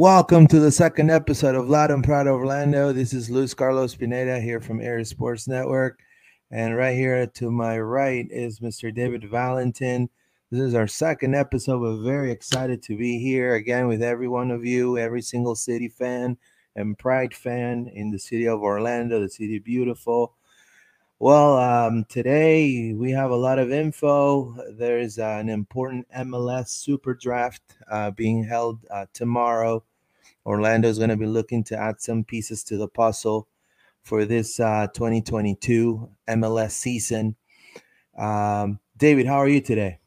Welcome to the second episode of Loud and Proud Orlando. This is Luis Carlos Pineda here from Air Sports Network. And right here to my right is Mr. David Valentin. This is our second episode. We're very excited to be here again with every one of you, every single city fan and pride fan in the city of Orlando, the city beautiful. Well, um, today we have a lot of info. There's uh, an important MLS Super Draft uh, being held uh, tomorrow. Orlando is going to be looking to add some pieces to the puzzle for this uh, 2022 MLS season. Um, David, how are you today?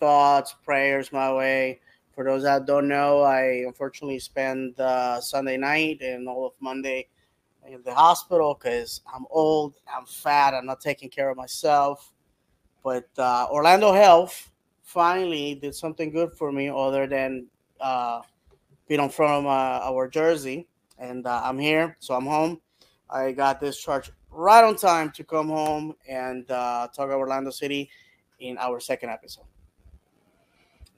Thoughts, prayers my way. For those that don't know, I unfortunately spent Sunday night and all of Monday in the hospital because I'm old, I'm fat, I'm not taking care of myself. But uh, Orlando Health finally did something good for me other than uh, being on front of our jersey. And uh, I'm here, so I'm home. I got discharged right on time to come home and uh, talk about Orlando City in our second episode.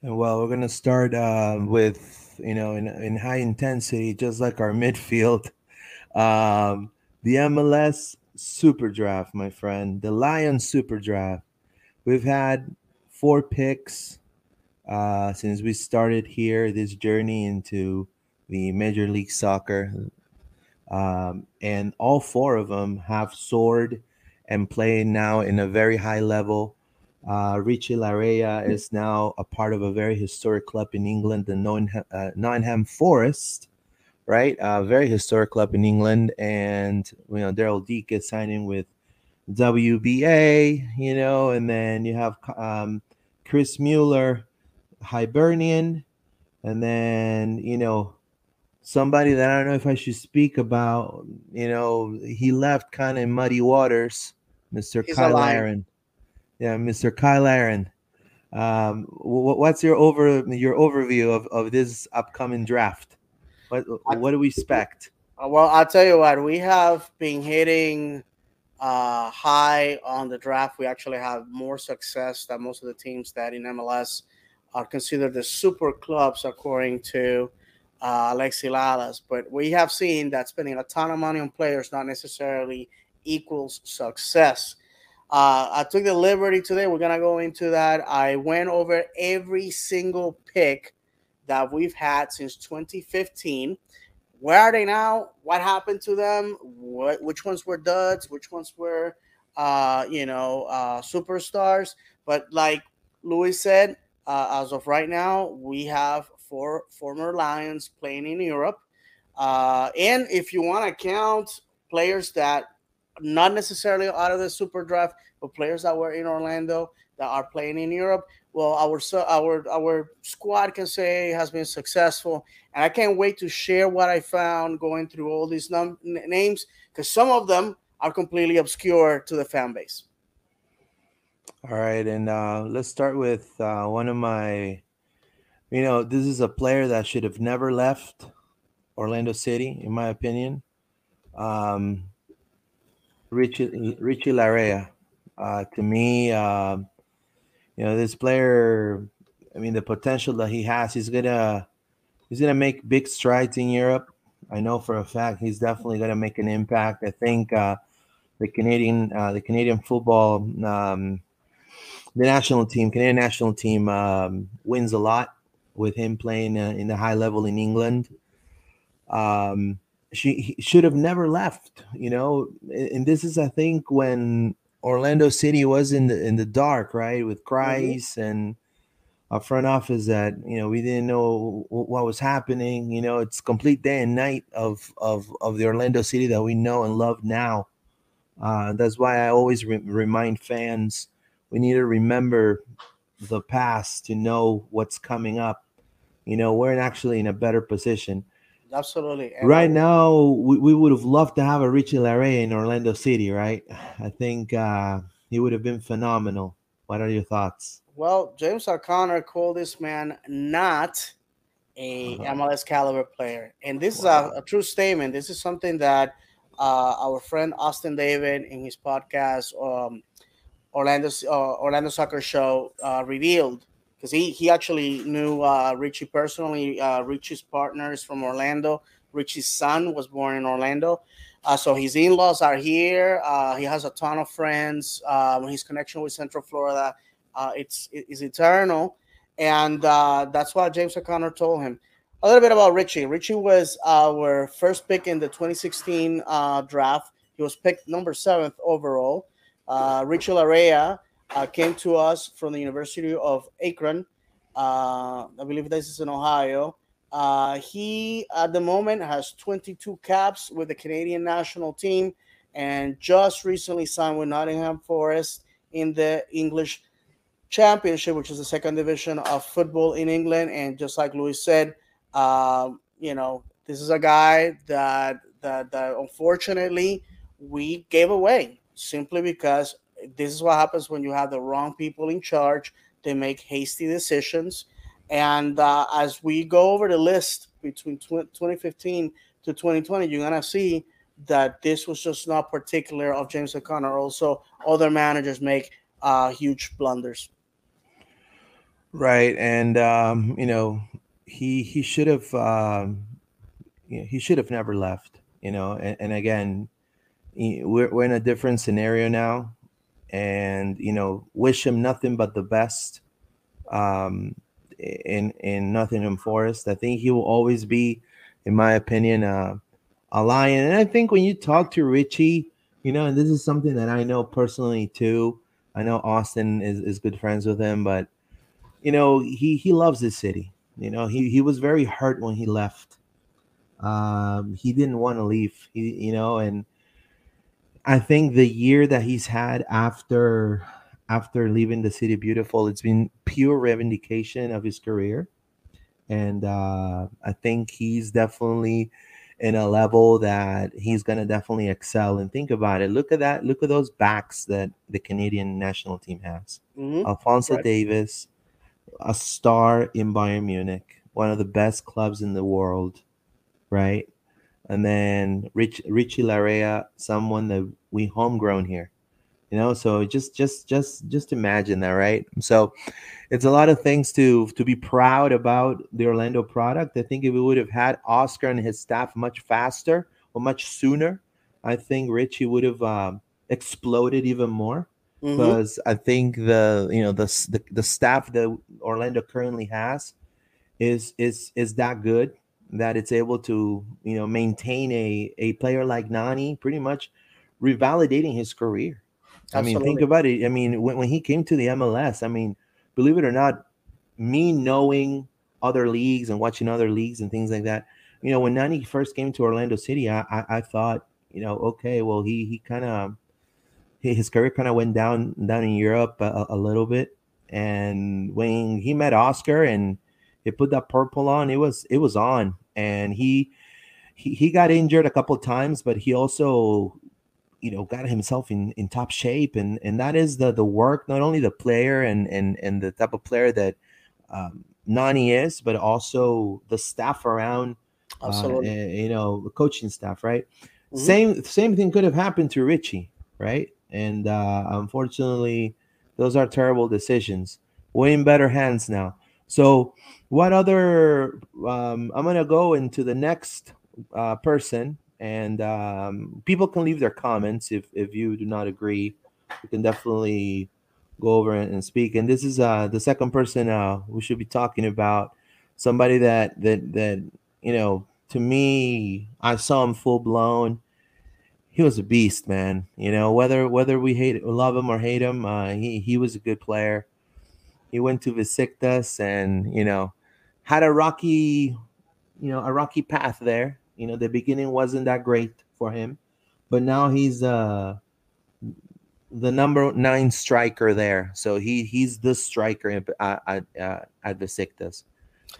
Well, we're gonna start uh, with you know in, in high intensity, just like our midfield. Um, the MLS Super Draft, my friend, the Lions Super Draft. We've had four picks uh, since we started here this journey into the Major League Soccer, um, and all four of them have soared and play now in a very high level. Uh, Richie Laryea is now a part of a very historic club in England, the Nottingham, uh, Nottingham Forest right? A very historic club in England, and you know Daryl Dike is signing with WBA, you know, and then you have um, Chris Mueller, Hibernian, and then you know somebody that I don't know if I should speak about. You know, he left kind of muddy waters, Mr. He's Cyle Larin. Yeah, Mr. Cyle Larin. Um, what's your over your overview of, of this upcoming draft? What what do we expect? Uh, well, I'll tell you what we have been hitting uh, high on the draft. We actually have more success than most of the teams that in MLS are considered the super clubs, according to uh, Alexi Lalas. But we have seen that spending a ton of money on players not necessarily equals success. Uh, I took the liberty today. We're gonna go into that. I went over every single pick that we've had since 2015. Where are they now? What happened to them? What which ones were duds? Which ones were uh, you know, uh, superstars? But like Louis said, uh, as of right now, we have four former Lions playing in Europe. Uh, and if you want to count players that not necessarily out of the super draft, but players that were in Orlando that are playing in Europe, well our our our squad can say has been successful and i can't wait to share what i found going through all these num- names because some of them are completely obscure to the fan base. All right and uh, let's start with uh, one of my you know this is a player that should have never left orlando city in my opinion. Um, richie richie laryea uh, to me uh, you know, this player, I mean, the potential that he has, he's gonna he's gonna make big strides in Europe. I know for a fact he's definitely gonna make an impact. I think uh, the Canadian uh, the Canadian football um, the national team, Canadian national team, um, wins a lot with him playing uh, in the high level in England. Um, she should have never left, you know. And this is, I think, when Orlando City was in the in the dark, right, with Kreis mm-hmm. and our front office that you know we didn't know what was happening. You know, it's complete day and night of of of the Orlando City that we know and love now. Uh, that's why I always re- remind fans we need to remember the past to know what's coming up. You know, we're actually in a better position. Absolutely. And right now, we, we would have loved to have a Richie Laryea in Orlando City, right? I think uh, he would have been phenomenal. What are your thoughts? Well, James O'Connor called this man not a uh-huh. MLS caliber player, and this wow. is a, a, true statement. This is something that uh, our friend Austin David in his podcast um, Orlando uh, Orlando Soccer Show uh, revealed because he he actually knew uh, Richie personally. Uh, Richie's partner is from Orlando. Richie's son was born in Orlando. Uh, so his in-laws are here. Uh, he has a ton of friends. Uh, his connection with Central Florida, uh, it's it's eternal, and that's what James O'Connor told him. A little bit about Richie. Richie was our first pick in the 2016 uh, draft. He was picked number seventh overall. Richie Laryea came to us from the University of Akron. I believe this is in Ohio. Uh, he, at the moment, has 22 caps with the Canadian national team and just recently signed with Nottingham Forest in the English Championship, which is the second division of football in England. And just like Louis said, um, you know, this is a guy that, that, that unfortunately we gave away simply because this is what happens when you have the wrong people in charge. They make hasty decisions and uh, as we go over the list between 2015 to 2020, you're going to see that this was just not particular of James O'Connor. Also, other managers make uh, huge blunders. Right, and um, you know, he he should have um, he should have never left. You know, and, and again, we're we're in a different scenario now, and you know, wish him nothing but the best. Um, in in Nottingham Forest. I think he will always be, in my opinion, uh, a lion. And I think when you talk to Richie, you know, and this is something that I know personally too. I know Austin is, is good friends with him, but you know, he he loves this city. You know, he he was very hurt when he left. Um, he didn't want to leave. He, you know, and I think the year that he's had after after leaving the city beautiful it's been pure revindication of his career. And uh, i think he's definitely in a level that he's going to definitely excel. And think about it. Look at that look at those backs that the canadian national team has. Mm-hmm. alfonso right. davies a star in bayern munich one of the best clubs in the world right and then Rich, richie laryea someone that we homegrown here you know? So just just just just imagine that right? So it's a lot of things to to be proud about the orlando product. I think if we would have had oscar and his staff much faster or much sooner i think richie would have um, exploded even more. Mm-hmm. because i think the you know the, the the staff that orlando currently has is is is that good that it's able to you know maintain a a player like nani pretty much revalidating his career Absolutely. I mean, think about it. I mean, when, when he came to the MLS, I mean, believe it or not, me knowing other leagues and watching other leagues and things like that, you know, when Nani first came to Orlando City, I I, I thought, you know, okay, well, he he kind of his career kind of went down down in Europe a, a, little bit, and when he met Oscar and he put that purple on, it was it was on, and he he, he got injured a couple times, but he also you know got himself in in top shape. And and that is the the work not only the player and and and the type of player that um, Nani is but also the staff around uh, Absolutely. Uh, you know the coaching staff right? Mm-hmm. same same thing could have happened to Richie right? And uh, unfortunately those are terrible decisions. Way in better hands now so what other um, I'm gonna go into the next uh, person and um, people can leave their comments if if you do not agree. You can definitely go over and, and speak. And this is uh, the second person uh, we should be talking about. Somebody that that that you know, to me, I saw him full blown. He was a beast, man. You know, whether whether we hate love him or hate him, uh, he he was a good player. He went to Besiktas and you know had a rocky, you know, a rocky path there you know, the beginning wasn't that great for him, but now he's uh the number nine striker there. So he he's the striker at at, at, at Besiktas.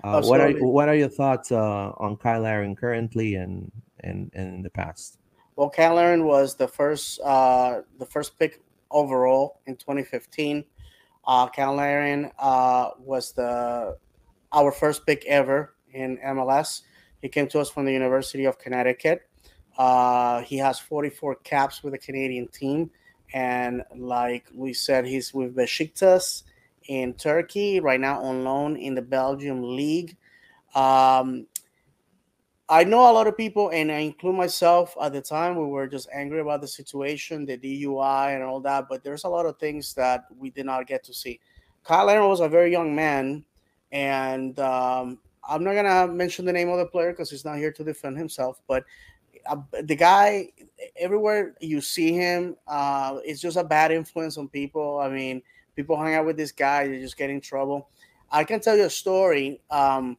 Uh, what are what are your thoughts uh, on Cyle Larin currently and, and and in the past? Well, Cyle Larin was the first uh, the first pick overall in 2015. Uh, Cyle Larin uh, was the our first pick ever in MLS. He came to us from the University of Connecticut. Uh, he has 44 caps with the Canadian team. And like we said, he's with Besiktas in Turkey, right now on loan in the Belgium league. Um, I know a lot of people, and I include myself at the time, we were just angry about the situation, the DUI, and all that. But there's a lot of things that we did not get to see. Cyle Larin was a very young man, and um, I'm not gonna mention the name of the player because he's not here to defend himself. But uh, the guy, everywhere you see him, uh, it's just a bad influence on people. I mean, people hang out with this guy, they just get in trouble. I can tell you a story. Um,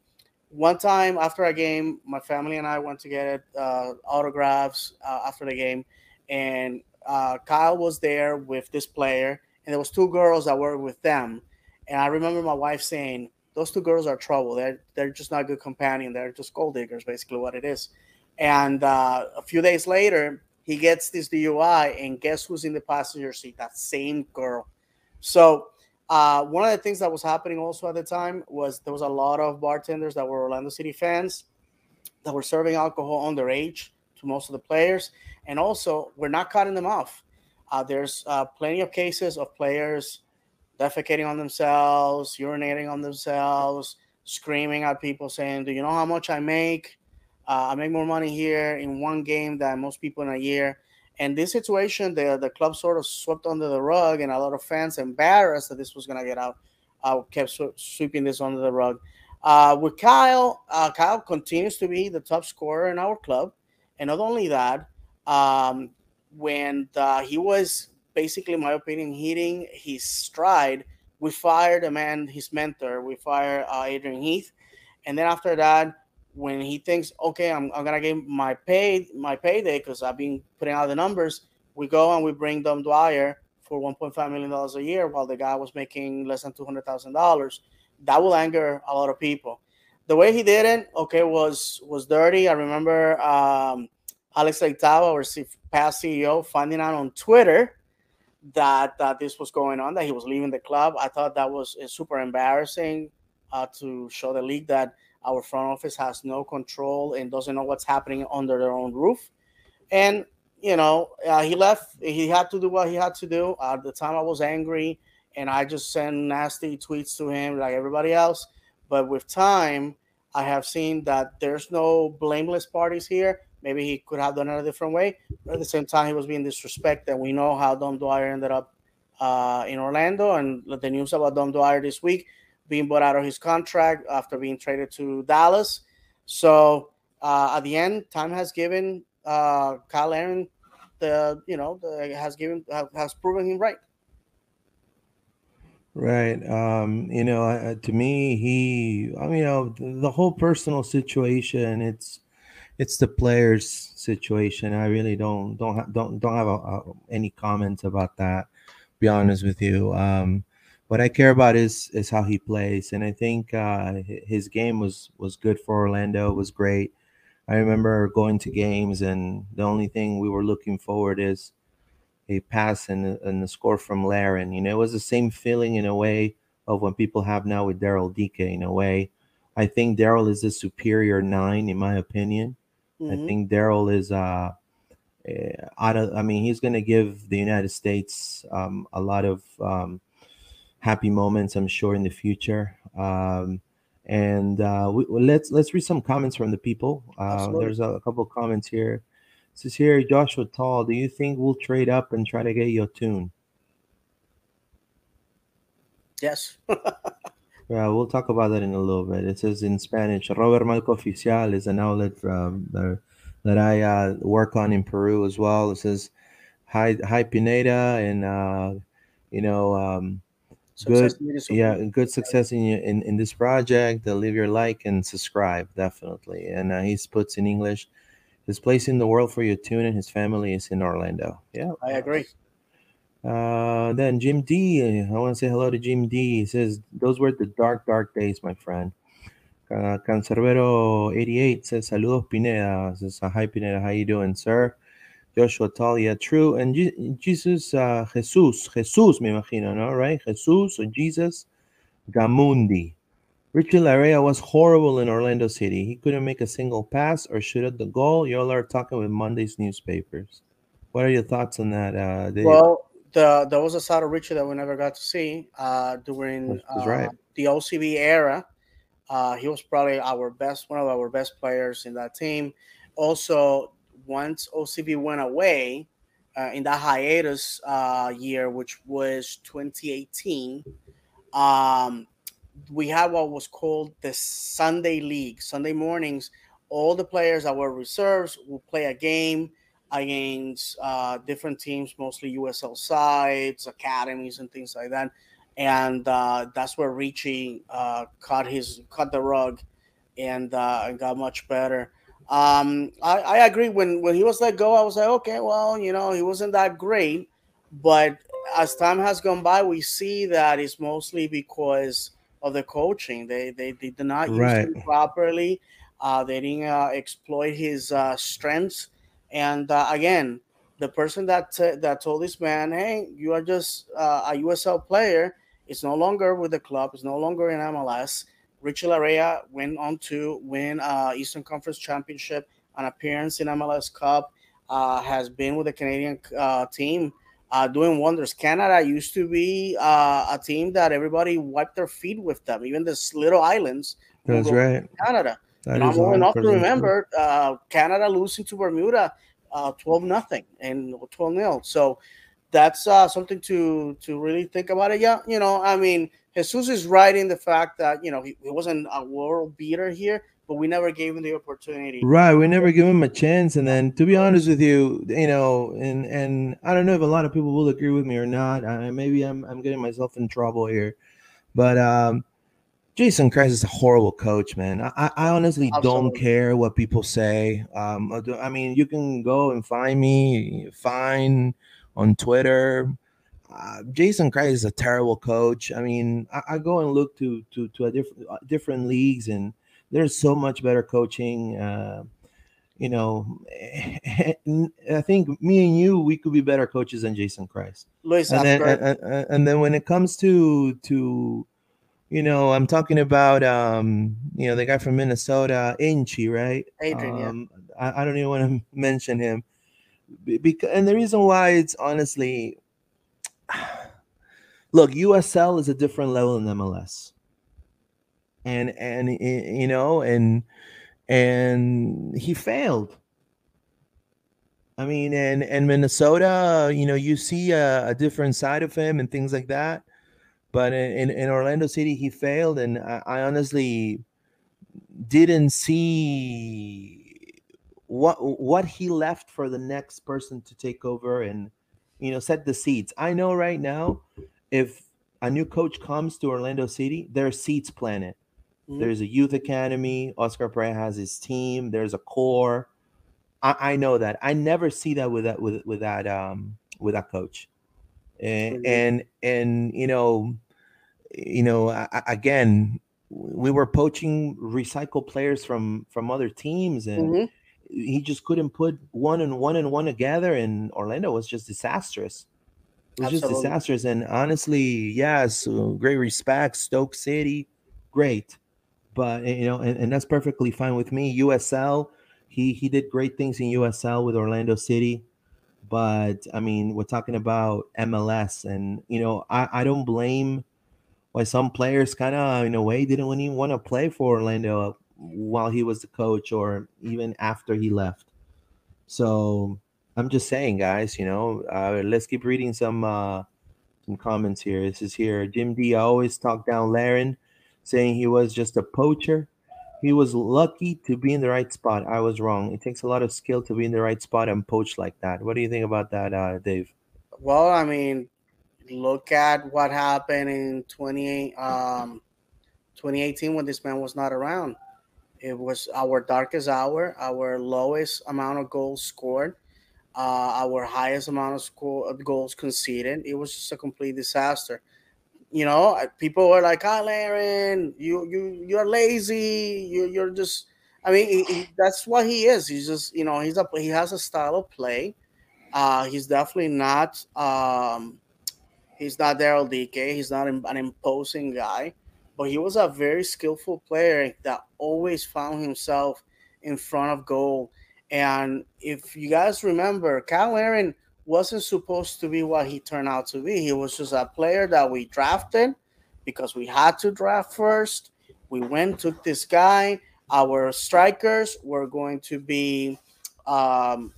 one time after a game, my family and I went to get uh, autographs uh, after the game, and uh, Kyle was there with this player, and there was two girls that were with them, and I remember my wife saying, "Those two girls are trouble. They're they're just not good companion. They're just gold diggers, basically what it is." And uh, a few days later, he gets this DUI, and guess who's in the passenger seat? That same girl. So uh, one of the things that was happening also at the time was there was a lot of bartenders that were Orlando City fans that were serving alcohol underage to most of the players, and also we're not cutting them off. Uh, there's uh, plenty of cases of players defecating on themselves, urinating on themselves, screaming at people, saying, "Do you know how much I make? Uh, I make more money here in one game than most people in a year." And this situation, the the club sort of swept under the rug, and a lot of fans embarrassed that this was going to get out, uh, kept sw- sweeping this under the rug. Uh, with Kyle, uh, Kyle continues to be the top scorer in our club, and not only that, um, when uh, he was basically, in my opinion, hitting his stride, we fired a man, his mentor, we fired uh, Adrian Heath, and then after that, when he thinks, okay, I'm, I'm gonna get my pay my payday because I've been putting out the numbers, we go and we bring Dom Dwyer for 1.5 million dollars a year, while the guy was making less than two hundred thousand dollars. That will anger a lot of people. The way he did it, okay, was was dirty. I remember um, Alex Leitao, our past CEO, finding out on Twitter that that this was going on, that he was leaving the club. I thought that was uh, super embarrassing uh, to show the league that our front office has no control and doesn't know what's happening under their own roof. And you know, uh, he left. He had to do what he had to do. At the time, I was angry, and I just sent nasty tweets to him like everybody else. But with time, I have seen that there's no blameless parties here. Maybe he could have done it a different way. But at the same time, he was being disrespected. We know how Dom Dwyer ended up uh, in Orlando. And the news about Dom Dwyer this week being bought out of his contract after being traded to Dallas. So uh, at the end, time has given uh, Cyle Larin the you know the, has given has proven him right. Right. Um, you know, uh, to me, he, I mean, you know, the, the whole personal situation, it's, it's the players situation. I really don't, don't, ha- don't, don't have a, a, any comments about that. Be honest with you. Um, what I care about is is how he plays, and I think uh, his game was was good for Orlando. It was great. I remember going to games, and the only thing we were looking forward is a pass and, and the score from Larin. You know, it was the same feeling in a way of when people have now with Daryl Dike. In a way, I think Daryl is a superior nine, in my opinion. Mm-hmm. I think Daryl is uh, eh, out of. I mean, he's going to give the United States um, a lot of um, happy moments, I'm sure, in the future. Um, and uh, we, let's let's read some comments from the people. Uh, there's a, a couple comments here. It says here, Joshua Tall, do you think we'll trade up and try to get Yotun? Yes. yeah, we'll talk about that in a little bit. It says in Spanish, Robert Malco Oficial is an outlet um, that, that I uh, work on in Peru as well. It says, hi, hi Pineda, and, uh, you know, um, good yeah good success in, in in this project uh, leave your like and subscribe definitely. And uh, he puts in english his place in the world for Yotun and his family is in orlando. Yeah i agree. uh, then jim d i want to say hello to jim d. He says those were the dark dark days my friend. Uh, Cancerbero 88 says saludos pineda. Says hi pineda. How you doing sir Joshua Talia, true. And Jesus, uh, Jesus, Jesus, me imagino, no? Right? Jesus or Jesus Gamundi. Richie Laryea was horrible in Orlando City. He couldn't make a single pass or shoot at the goal. Y'all are talking with Monday's newspapers. What are your thoughts on that? Uh, well, the there was a side of Richie that we never got to see uh, during uh, right. the OCB era. Uh, he was probably our best, one of our best players in that team. Also, once OCB went away uh, in that hiatus uh, year, which was 2018, um, we had what was called the Sunday League. Sunday mornings, all the players that were reserves will play a game against uh, different teams, mostly USL sides, academies, and things like that. And uh, that's where Richie uh, cut his cut the rug, and uh, and got much better. Um, I, I agree. When when he was let go, I was like, okay, well, you know, he wasn't that great. But as time has gone by, we see that it's mostly because of the coaching. They they, they did not use him properly. Uh, they didn't uh, exploit his uh, strengths. And uh, again, the person that t- that told this man, "Hey, you are just uh, a USL player," It's no longer with the club. It's no longer in MLS. Richie Laryea went on to win uh, Eastern Conference Championship, an appearance in MLS Cup. Uh, has been with the Canadian uh, team, uh, doing wonders. Canada used to be uh, a team that everybody wiped their feet with them, even this little islands. That's right. Canada. That And I'm old enough to remember uh, Canada losing to Bermuda uh, 12 nothing and 12 nil. So that's uh, something to to really think about it. Yeah, you know, I mean, Jesus is right in the fact that you know he, he wasn't a world beater here, but we never gave him the opportunity. Right, we never give him a chance, and then to be honest with you, you know, and and I don't know if a lot of people will agree with me or not. I, maybe I'm I'm getting myself in trouble here, but um, Jason Kreis is a horrible coach, man. I I honestly don't care what people say. Um, I I mean, you can go and find me, fine on Twitter. Uh, Jason Kreis is a terrible coach. I mean, I, I go and look to to to a different uh, different leagues, and there's so much better coaching. Uh, you know, I think me and you, we could be better coaches than Jason Kreis. Luis, And then, and, and- then when it comes to to, you know, I'm talking about um, you know, the guy from Minnesota, Inchy, right? Adrian, yeah. um, I, I don't even want to mention him, because and the reason why it's honestly, look, USL is a different level than MLS, and and you know, and and he failed. I mean, and and Minnesota, you know, you see a, a different side of him and things like that. But in, in, Orlando City, he failed, and I, I honestly didn't see what what he left for the next person to take over and you know set the seats. I know right now, if a new coach comes to Orlando City, there are seats planted. Mhm. There's a youth academy. Oscar Pareja has his team. There's a core. I, I know that. I never see that with that with with that um with that coach. And Mhm. and and you know, you know, I, again, we were poaching recycled players from from other teams, and Mhm. He just couldn't put one and one and one together. And Orlando was just disastrous. It was just disastrous. And honestly, yes, uh, great respect, Stoke City, great, but you know, and, and that's perfectly fine with me. USL, he he did great things in USL with Orlando City, but I mean, we're talking about MLS, and you know, I I don't blame why some players kind of in a way didn't even want to play for Orlando while he was the coach or even after he left. So I'm just saying, guys, you know, uh, let's keep reading some uh, some comments here. This is here. Jim D. I always talk down Larin, saying he was just a poacher. He was lucky to be in the right spot. I was wrong. It takes a lot of skill to be in the right spot and poach like that. What do you think about that, uh, Dave? Well, I mean, look at what happened in 28, um, 2018 when this man was not around. It was our darkest hour, our lowest amount of goals scored, uh, our highest amount of goals conceded. It was just a complete disaster. You know, people were like, "Ah, Larin, you you you're lazy. You you're just." I mean, he, he- that's what he is. He's just you know he's a he has a style of play. Uh, he's definitely not. Um, he's not Daryl Dike. He's not an imposing guy, but he was a very skillful player that always found himself in front of goal. And if you guys remember, Cyle Larin wasn't supposed to be what he turned out to be. He was just a player that we drafted because we had to draft first. We went took this guy. Our strikers were going to be um,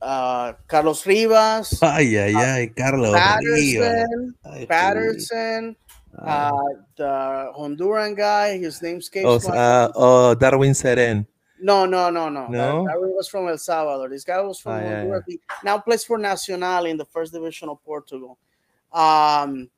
uh, Carlos Rivas. Ay, ay, ay, Carlos Patterson. Patterson. Ah. Uh, the Honduran guy. His name escapes oh, uh, oh, Darwin Cerén. No, no, no, no. No? That was from El Salvador. This guy was from Ah, yeah, Honduras. He now plays for Nacional in the first division of Portugal. Um,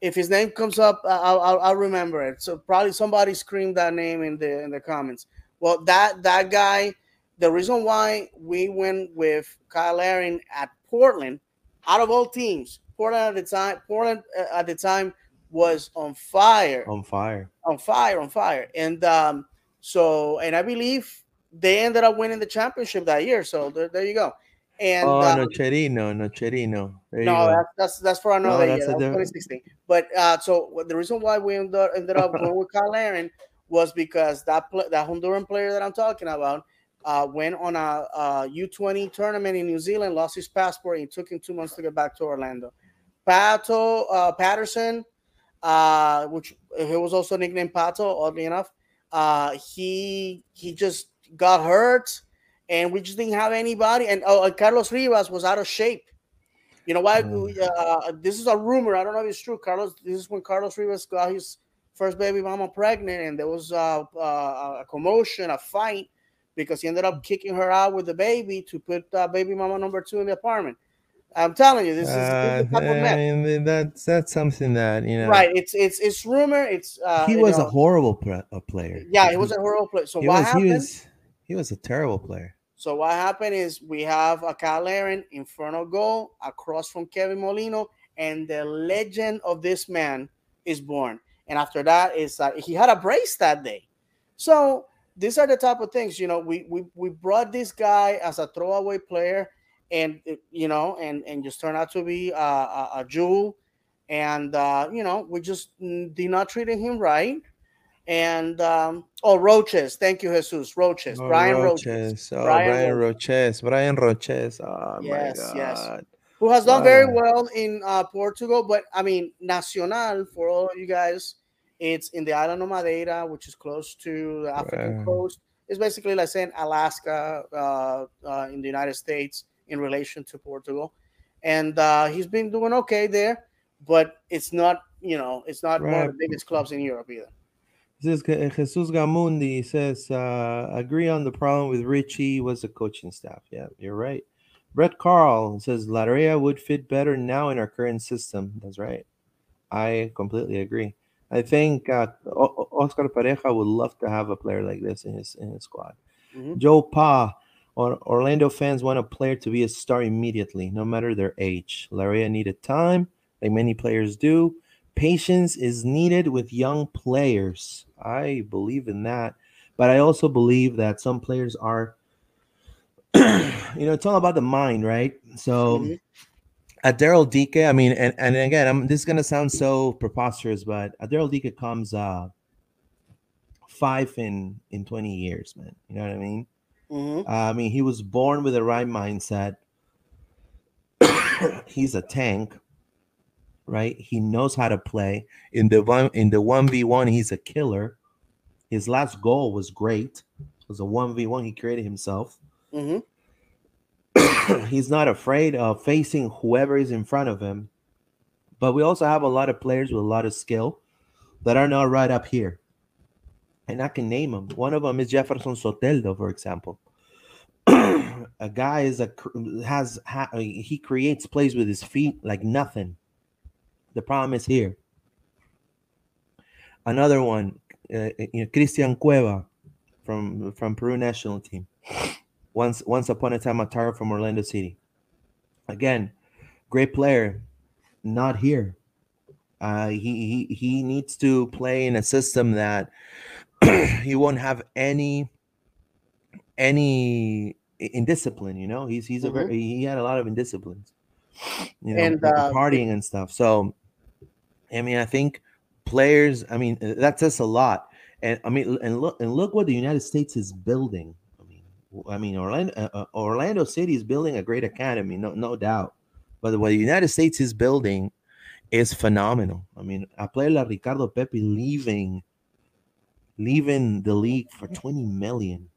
if his name comes up, I'll, I'll, I'll remember it. So probably somebody screamed that name in the in the comments. Well, that that guy. The reason why we went with Cyle Larin at Portland, out of all teams, Portland at the time, Portland uh, at the time was on fire On fire. on fire, on fire. And um, so, and I believe they ended up winning the championship that year. So there, there you go. And oh, uh, no, Cherino, no, Cherino. There no, that's, that's that's for another No, year. that's a That was different- 2016. But uh, so the reason why we ended up, ended up going with Cyle Larin was because that pl- that Honduran player that I'm talking about uh, went on a, a U20 tournament in New Zealand, lost his passport, and it took him two months to get back to Orlando. Pato uh, Patterson, uh, which he was also nicknamed Pato, oddly enough, uh, he he just got hurt, and we just didn't have anybody. And oh, and Carlos Rivas was out of shape. You know why? Mm. Uh, this is a rumor. I don't know if it's true. Carlos, this is when Carlos Rivas got his first baby mama pregnant, and there was uh, uh, a commotion, a fight, because he ended up kicking her out with the baby to put uh, baby mama number two in the apartment. I'm telling you, this is, this Uh, is the type of mean, that's that's something that you know. Right? It's it's it's rumor. It's uh, He you was a horrible pre- a player. yeah. He was a horrible player. So He what was, happened? he was he was a terrible player. So what happened is we have a Cyle Larin in front of goal, across from Kevin Molino, and the legend of this man is born. And after that, is uh, he had a brace that day. So these are the type of things you know. We we we brought this guy as a throwaway player, and you know, and and just turned out to be a, a, a jewel. And uh, you know, we just mm, did not treating him right. And um, oh, Róchez, thank you, Jesus. Róchez, Oh, Brian. Róchez. Oh, Brian Brian, Róchez. Brian Róchez. Oh Yes, my yes. Who has done very well in uh, Portugal. But I mean, Nacional for all of you guys, it's in the island of Madeira, which is close to the African Wow. coast. It's basically like saying Alaska uh, uh, in the United States in relation to Portugal, and uh, he's been doing okay there. But it's not, you know, it's not one of the biggest clubs in Europe either. This is Jesus Gamundi says, uh, agree on the problem with Richie was the coaching staff. Yeah, you're right. Brett Carl says Laryea would fit better now in our current system. That's right. I completely agree. I think uh, Oscar Pareja would love to have a player like this in his in his squad. Mhm. Joe Pa, Orlando fans want a player to be a star immediately, no matter their age. Laryea needed time, like many players do. Patience is needed with young players. I believe in that. But I also believe that some players are, you know, it's all about the mind, right? So Mhm. at Daryl Dike, I mean, and, and again, I'm this is gonna sound so preposterous, but at Daryl Dike comes uh five in in 20 years, man. You know what I mean? Mhm. I mean, he was born with the right mindset. He's a tank, right? He knows how to play. In the one in the 1v1, he's a killer. His last goal was great. It was a 1v1 he created himself. Mhm. he's not afraid of facing whoever is in front of him. But we also have a lot of players with a lot of skill that are not right up here. And I can name them. One of them is Jefferson Soteldo, for example. a guy is a has ha, he creates plays with his feet like nothing. The problem is here. Another one, uh, you know, Christian Cueva from from Peru national team. Once once upon a time, a from Orlando City. Again, great player, not here. Uh, he, he he needs to play in a system that he won't have any any indiscipline. You know, he's he's a very he had a lot of indisciplines. You know, And, uh, partying and stuff. So, I mean, I think players. I mean, that says a lot. And I mean, and look and look what the United States is building. I mean, I mean, Orlando uh, uh, Orlando City is building a great academy, no no doubt. But what the United States is building is phenomenal. I mean, a player like Ricardo Pepi leaving leaving the league for 20 million.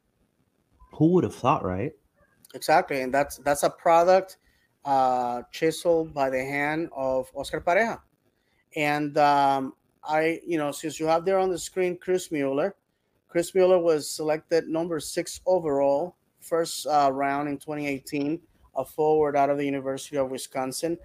Who would have thought, right? Exactly, and that's that's a product uh, chiseled by the hand of Oscar Pareja. And um, I, you know, since you have there on the screen Chris Mueller, Chris Mueller was selected number six overall, first uh, round in 2018, a forward out of the University of Wisconsin.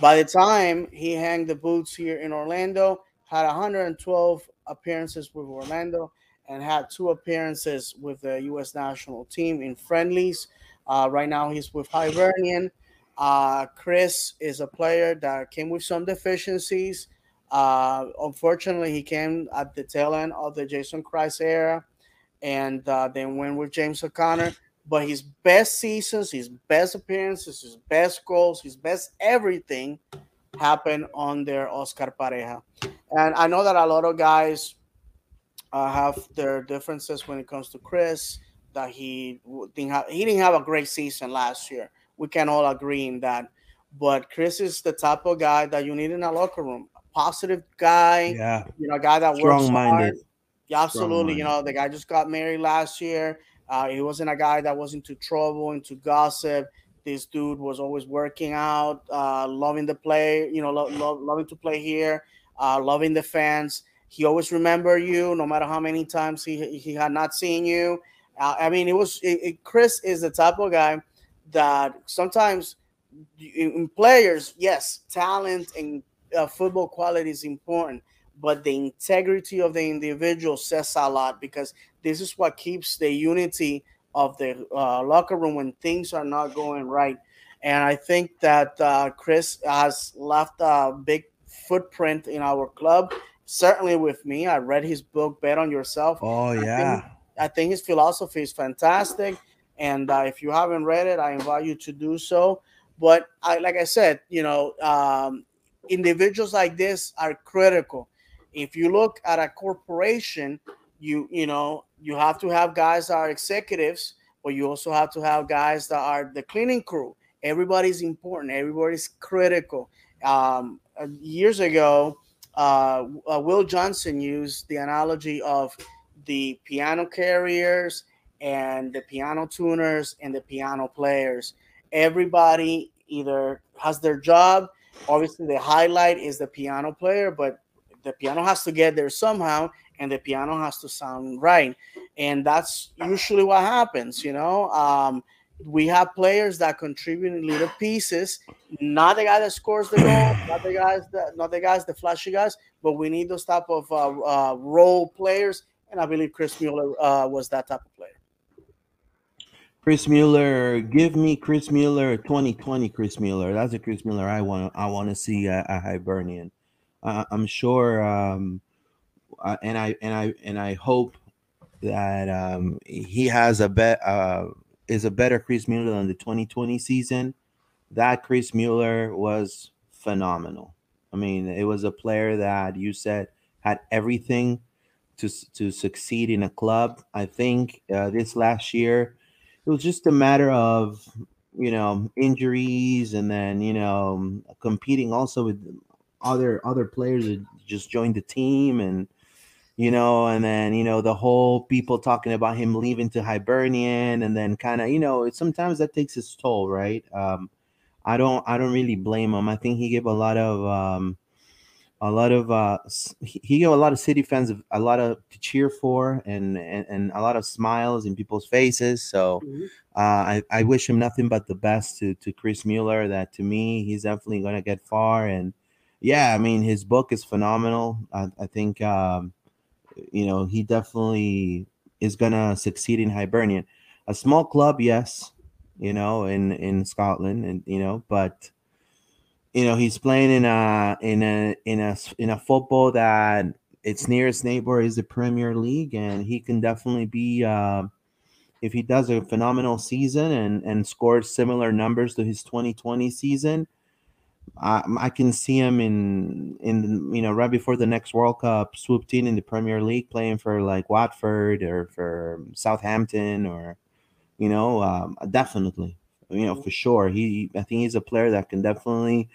By the time he hung the boots here in Orlando, had 112 appearances with Orlando and had two appearances with the U.S. national team in friendlies. Uh, right now, he's with Hibernian. Uh, Chris is a player that came with some deficiencies. Uh, unfortunately, he came at the tail end of the Jason Kreis era and uh, then went with James O'Connor. But his best seasons, his best appearances, his best goals, his best everything happened their Oscar Pareja. And I know that a lot of guys uh, have their differences when it comes to Chris. That he didn't have, he didn't have a great season last year we can all agree in that. But Chris is the type of guy that you need in a locker room. A positive guy, yeah, you know, a guy that Strong works minded. hard. Yeah, absolutely. You know, the guy just got married last year. Uh, he wasn't a guy that was into trouble, into gossip. This dude was always working out, uh, loving the play, you know, lo- lo- loving to play here, uh, loving the fans. He always remember you, no matter how many times he he had not seen you. Uh, I mean, it was it, it, Chris is the type of guy that sometimes in players, yes, talent and uh, football quality is important, but the integrity of the individual says a lot because this is what keeps the unity of the uh, locker room when things are not going right. And I think that uh, Chris has left a big footprint in our club. Certainly with me, I read his book, Bet on Yourself. Oh yeah, I think, I think his philosophy is fantastic and uh, if you haven't read it, I invite you to do so. But I, like I said, you know, um, individuals like this are critical. If you look at a corporation, you you know you have to have guys that are executives, but you also have to have guys that are the cleaning crew. Everybody's important. Everybody's critical. Um, uh, years ago, uh, uh, Will Johnson used the analogy of the piano carriers and the piano tuners and the piano players. Everybody either has their job. Obviously, the highlight is the piano player, but the piano has to get there somehow, and the piano has to sound right. And that's usually what happens, you know. Um, we have players that contribute in little pieces. Not the guy that scores the goal, not the guys that, not the guys, the flashy guys, but we need those type of uh, uh, role players. And I believe Chris Mueller uh, was that type of player. Chris Mueller, give me Chris Mueller 2020 Chris Mueller. That's a Chris Mueller I want. I want to see a, a Hibernian. Uh, I'm sure, um, uh, and I and I and I hope that um, he has a bet uh, is a better Chris Mueller than the 2020 season. That Chris Mueller was phenomenal. I mean, it was a player that you said had everything to to succeed in a club. I think uh, this last year it was just a matter of you know injuries and then you know competing also with other other players that just joined the team and you know and then you know the whole people talking about him leaving to hibernian and then kind of you know sometimes that takes its toll right? Um i don't i don't really blame him. I think he gave a lot of um a lot of uh he gave a lot of city fans a lot of to cheer for and and, and a lot of smiles in people's faces. So mm-hmm. uh, I, I wish him nothing but the best to to chris mueller that to me he's definitely going to get far. And yeah i mean his book is phenomenal. I, I think um you know he definitely is to succeed in hibernian a small club yes you know in in scotland and you know but you know he's playing in a in a in a in a football that its nearest neighbor is the Premier League, and he can definitely be uh, if he does a phenomenal season and and scores similar numbers to his 2020 season. I, I can see him in in you know right before the next World Cup swooped in in the Premier League playing for like Watford or for Southampton or You know, um, definitely. You know, for sure. He, I think he's a player that can definitely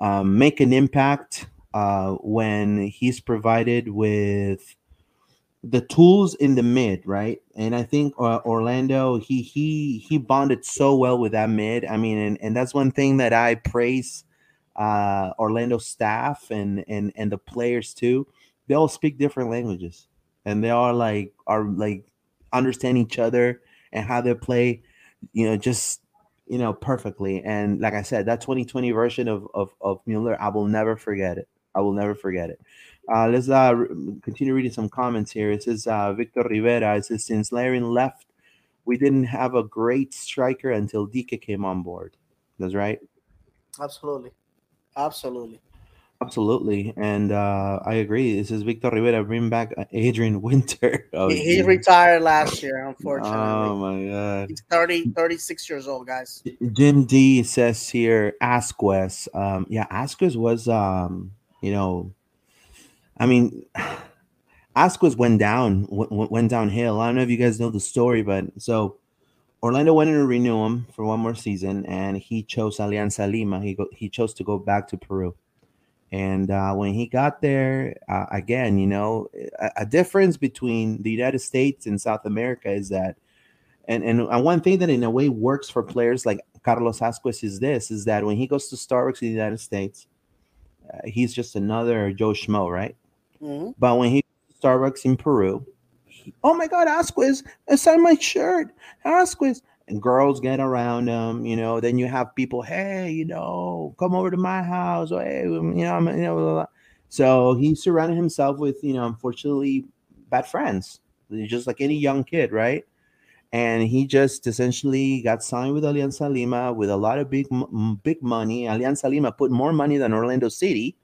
um, make an impact uh, when he's provided with the tools in the mid, right? And I think uh, Orlando he he he bonded so well with that mid. I mean, and, and that's one thing that I praise uh, Orlando staff and and and the players too. They all speak different languages, and they all like are like understand each other and how they play. You know, just you know perfectly. And like I said, that 2020 version of of of Mueller, I will never forget it. I will never forget it. Uh, let's uh, continue reading some comments here. It says uh, Victor Rivera. It says since Larin left, we didn't have a great striker until Dike came on board. That's right. Absolutely, absolutely, absolutely, and uh, I agree. This is Victor Rivera. Bring back uh, Adrian Winter. Oh, he, he retired last year, unfortunately. Oh my god, he's 30, 36 years old, guys. Jim D says here, Ascues. Um, yeah, Ascues was um, you know I mean, Ascues went down, went, went downhill. I don't know if you guys know the story, but so Orlando wanted to renew him for one more season, and he chose Alianza Lima. He go, he chose to go back to Peru. And uh, when he got there, uh, again, you know, a, a, difference between the United States and South America is that, and, and one thing that in a way works for players like Carlos Ascues is this: is that when he goes to Starbucks in the United States, uh, he's just another Joe Schmo, right? Mm-hmm. But when he Starbucks in Peru, oh my God, Ascues, sign my shirt, Ascues. And girls get around him, you know. Then you have people, hey, you know, come over to my house, or hey, you know, I'm, you know. Blah, blah. So he surrounded himself with, you know, unfortunately, bad friends, just like any young kid, right? And he just essentially got signed with Alianza Lima with a lot of big, big money. Alianza Lima put more money than Orlando City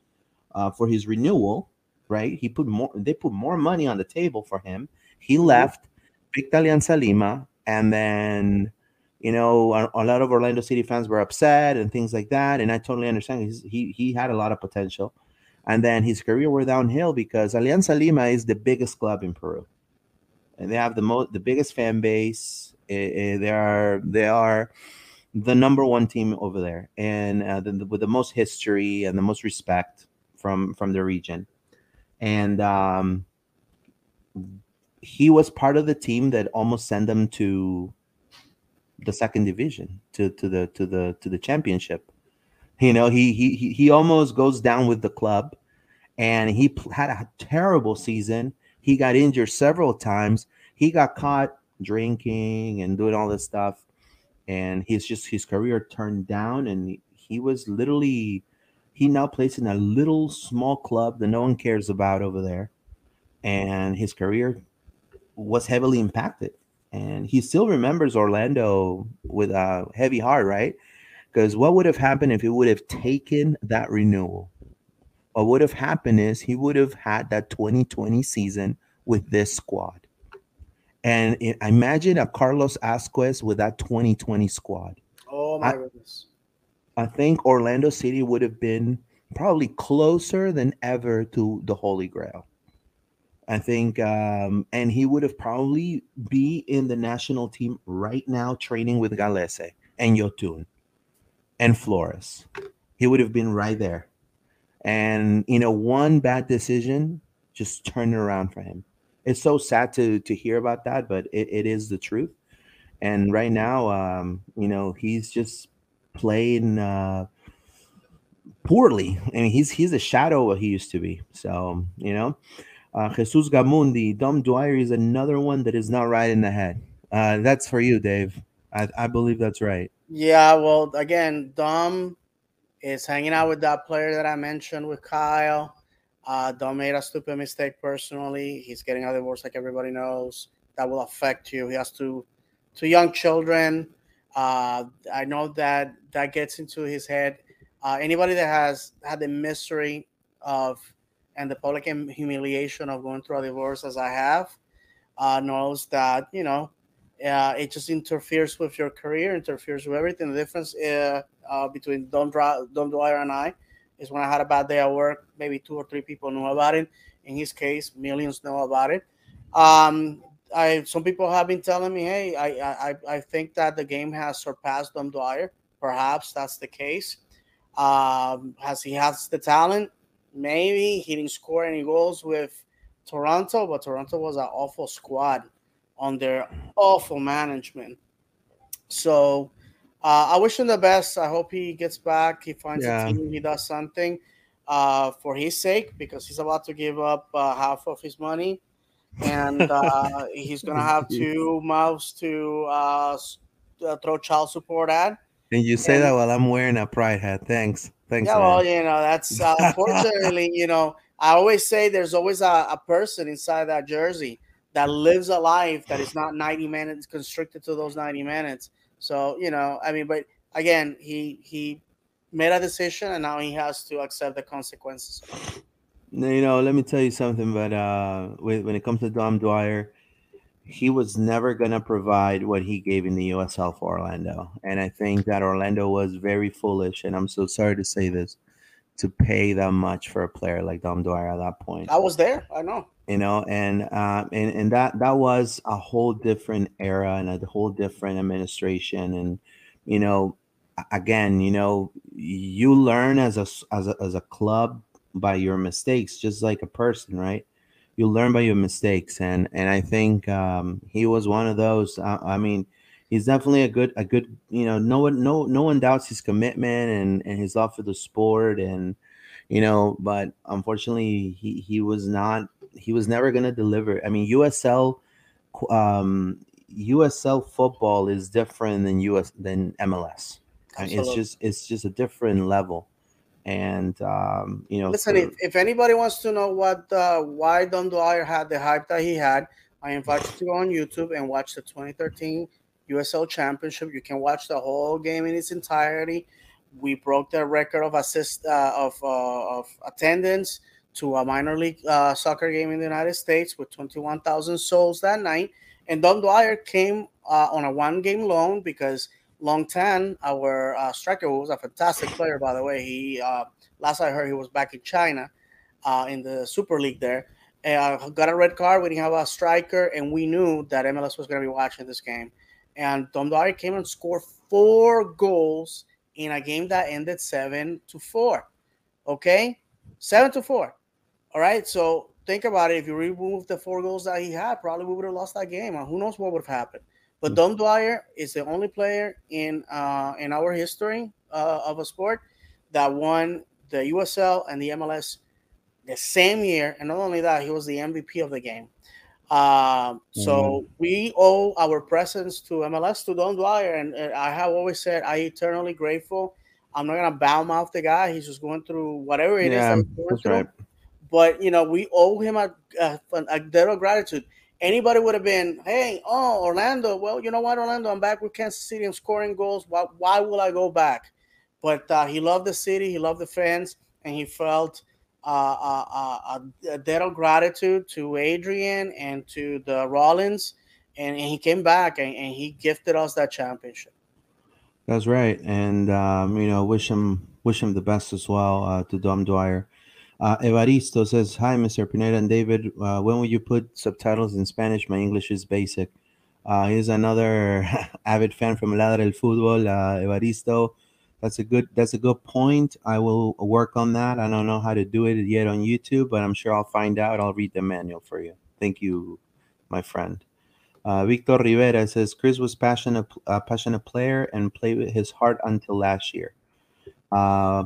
uh, for his renewal right? He put more, they put more money on the table for him. He mm-hmm. left, picked Alianza Lima, and then, you know, a, a, lot of Orlando City fans were upset and things like that. And I totally understand. He's, he he had a lot of potential, and then his career went downhill because Alianza Lima is the biggest club in Peru, and they have the most the biggest fan base. they are they are the number one team over there, and uh, the, with the most history and the most respect from from the region and um, he was part of the team that almost sent them to the second division to to the to the to the championship you know he he he almost goes down with the club and he had a terrible season he got injured several times he got caught drinking and doing all this stuff and he's just his career turned down and he was literally he now plays in a little small club that no one cares about over there. And his career was heavily impacted. And he still remembers Orlando with a heavy heart, right? Because what would have happened if he would have taken that renewal? What would have happened is he would have had that 2020 season with this squad. And it, imagine a Carlos Ascues with that 2020 squad. Oh my I, goodness. I think Orlando City would have been probably closer than ever to the Holy Grail. I think, um, and he would have probably be in the national team right now, training with Gallese and Yotun and Flores. He would have been right there. And you know, one bad decision just turned around for him. It's so sad to to hear about that, but it, it is the truth. And right now, um, you know, he's just playing uh, poorly. I mean, he's he's a shadow of what he used to be. So you know, uh, Jesus Gamundi, Dom Dwyer is another one that is not right in the head. Uh, that's for you, Dave. I, I believe that's right. Yeah. Well, again, Dom is hanging out with that player that I mentioned with Cyle. Uh, Dom made a stupid mistake personally. He's getting a divorce, like everybody knows. That will affect you. He has to, two young children. Uh, I know that that gets into his head. Uh, anybody that has had the mystery of and the public humiliation of going through a divorce, as I have, uh, knows that you know uh, it just interferes with your career, interferes with everything. The difference uh, uh, between Don, Dra- Don Dwyer and I is when I had a bad day at work, maybe two or three people knew about it. In his case, millions know about it. Um, I some people have been telling me, hey, I I I think that the game has surpassed Dom Dwyer. Perhaps that's the case. Um, has he has the talent? Maybe he didn't score any goals with Toronto, but Toronto was an awful squad on their awful management. So uh, I wish him the best. I hope he gets back. He finds yeah. a team. He does something uh, for his sake because he's about to give up uh, half of his money, and uh, he's gonna have two mouths to uh, uh, throw child support at. And you say and, that while I'm wearing a pride hat. Thanks. Thanks. Yeah, man. well, you know, that's uh, unfortunately, you know, I always say there's always a, a person inside that jersey that lives a life that is not 90 minutes constricted to those 90 minutes. So, you know, I mean, but again, he he made a decision and now he has to accept the consequences. You know, let me tell you something, but uh when it comes to Dom Dwyer, he was never going to provide what he gave in the USL for Orlando. And I think that Orlando was very foolish, and I'm so sorry to say this, to pay that much for a player like Dom Dwyer at that point. I was there. I know. You know, and uh, and and that that was a whole different era and a whole different administration, and you know, again, you know, you learn as a as a, as a club by your mistakes, just like a person, right? You learn by your mistakes and and i think um, he was one of those I, I, mean he's definitely a good a good you know no one no no one doubts his commitment and and his love for the sport and you know but unfortunately he he was not he was never going to deliver. I mean usl um usl football is different than us than mls I mean, it's just it's just a different level and um, you know, listen, if, if anybody wants to know what uh, why Dom Dwyer had the hype that he had, I invite you to go on YouTube and watch the 2013 USL Championship. You can watch the whole game in its entirety. We broke the record of assist uh, of uh, of attendance to a minor league uh, soccer game in the United States with 21,000 souls that night. And Dom Dwyer came uh, on a one game loan because Long Tan, our uh, striker, who was a fantastic player, by the way. He uh, last I heard he was back in China uh, in the Super League there. Uh, got a red card. We didn't have a striker, and we knew that MLS was going to be watching this game. And Dom Dwyer came and scored four goals in a game that ended seven to four. Okay, seven to four. All right. So think about it. If you remove the four goals that he had, probably we would have lost that game. And who knows what would have happened. But Dom Dwyer is the only player in uh, in our history uh, of a sport that won the USL and the MLS the same year, and not only that, he was the MVP of the game. Uh, so mm-hmm. we owe our presence to MLS to Dom Dwyer, and, and I have always said I eternally grateful. I'm not gonna bow mouth the guy; he's just going through whatever it yeah, is that that's Right. But you know, we owe him a, a, a debt of gratitude anybody would have been, hey, oh, Orlando. Well, you know what, Orlando, I'm back with Kansas City. I'm scoring goals. Why, why will I go back? But uh, he loved the city. He loved the fans, and he felt uh, uh, uh a, a debt of gratitude to Adrian and to the Rawlins, and, and he came back and, and, he gifted us that championship. That's right, and um, you know, wish him wish him the best as well uh, to Dom Dwyer. Uh, Evaristo says, Hi, Mr. Pineda and David. Uh, when will you put subtitles in Spanish? My English is basic. Uh, here's another avid fan from Ladra el Fútbol, uh, Evaristo. That's a good. That's a good point. I will work on that. I don't know how to do it yet on YouTube, but I'm sure I'll find out. I'll read the manual for you. Thank you, my friend. Uh, Victor Rivera says Chris was passionate, a passionate player and played with his heart until last year. Uh,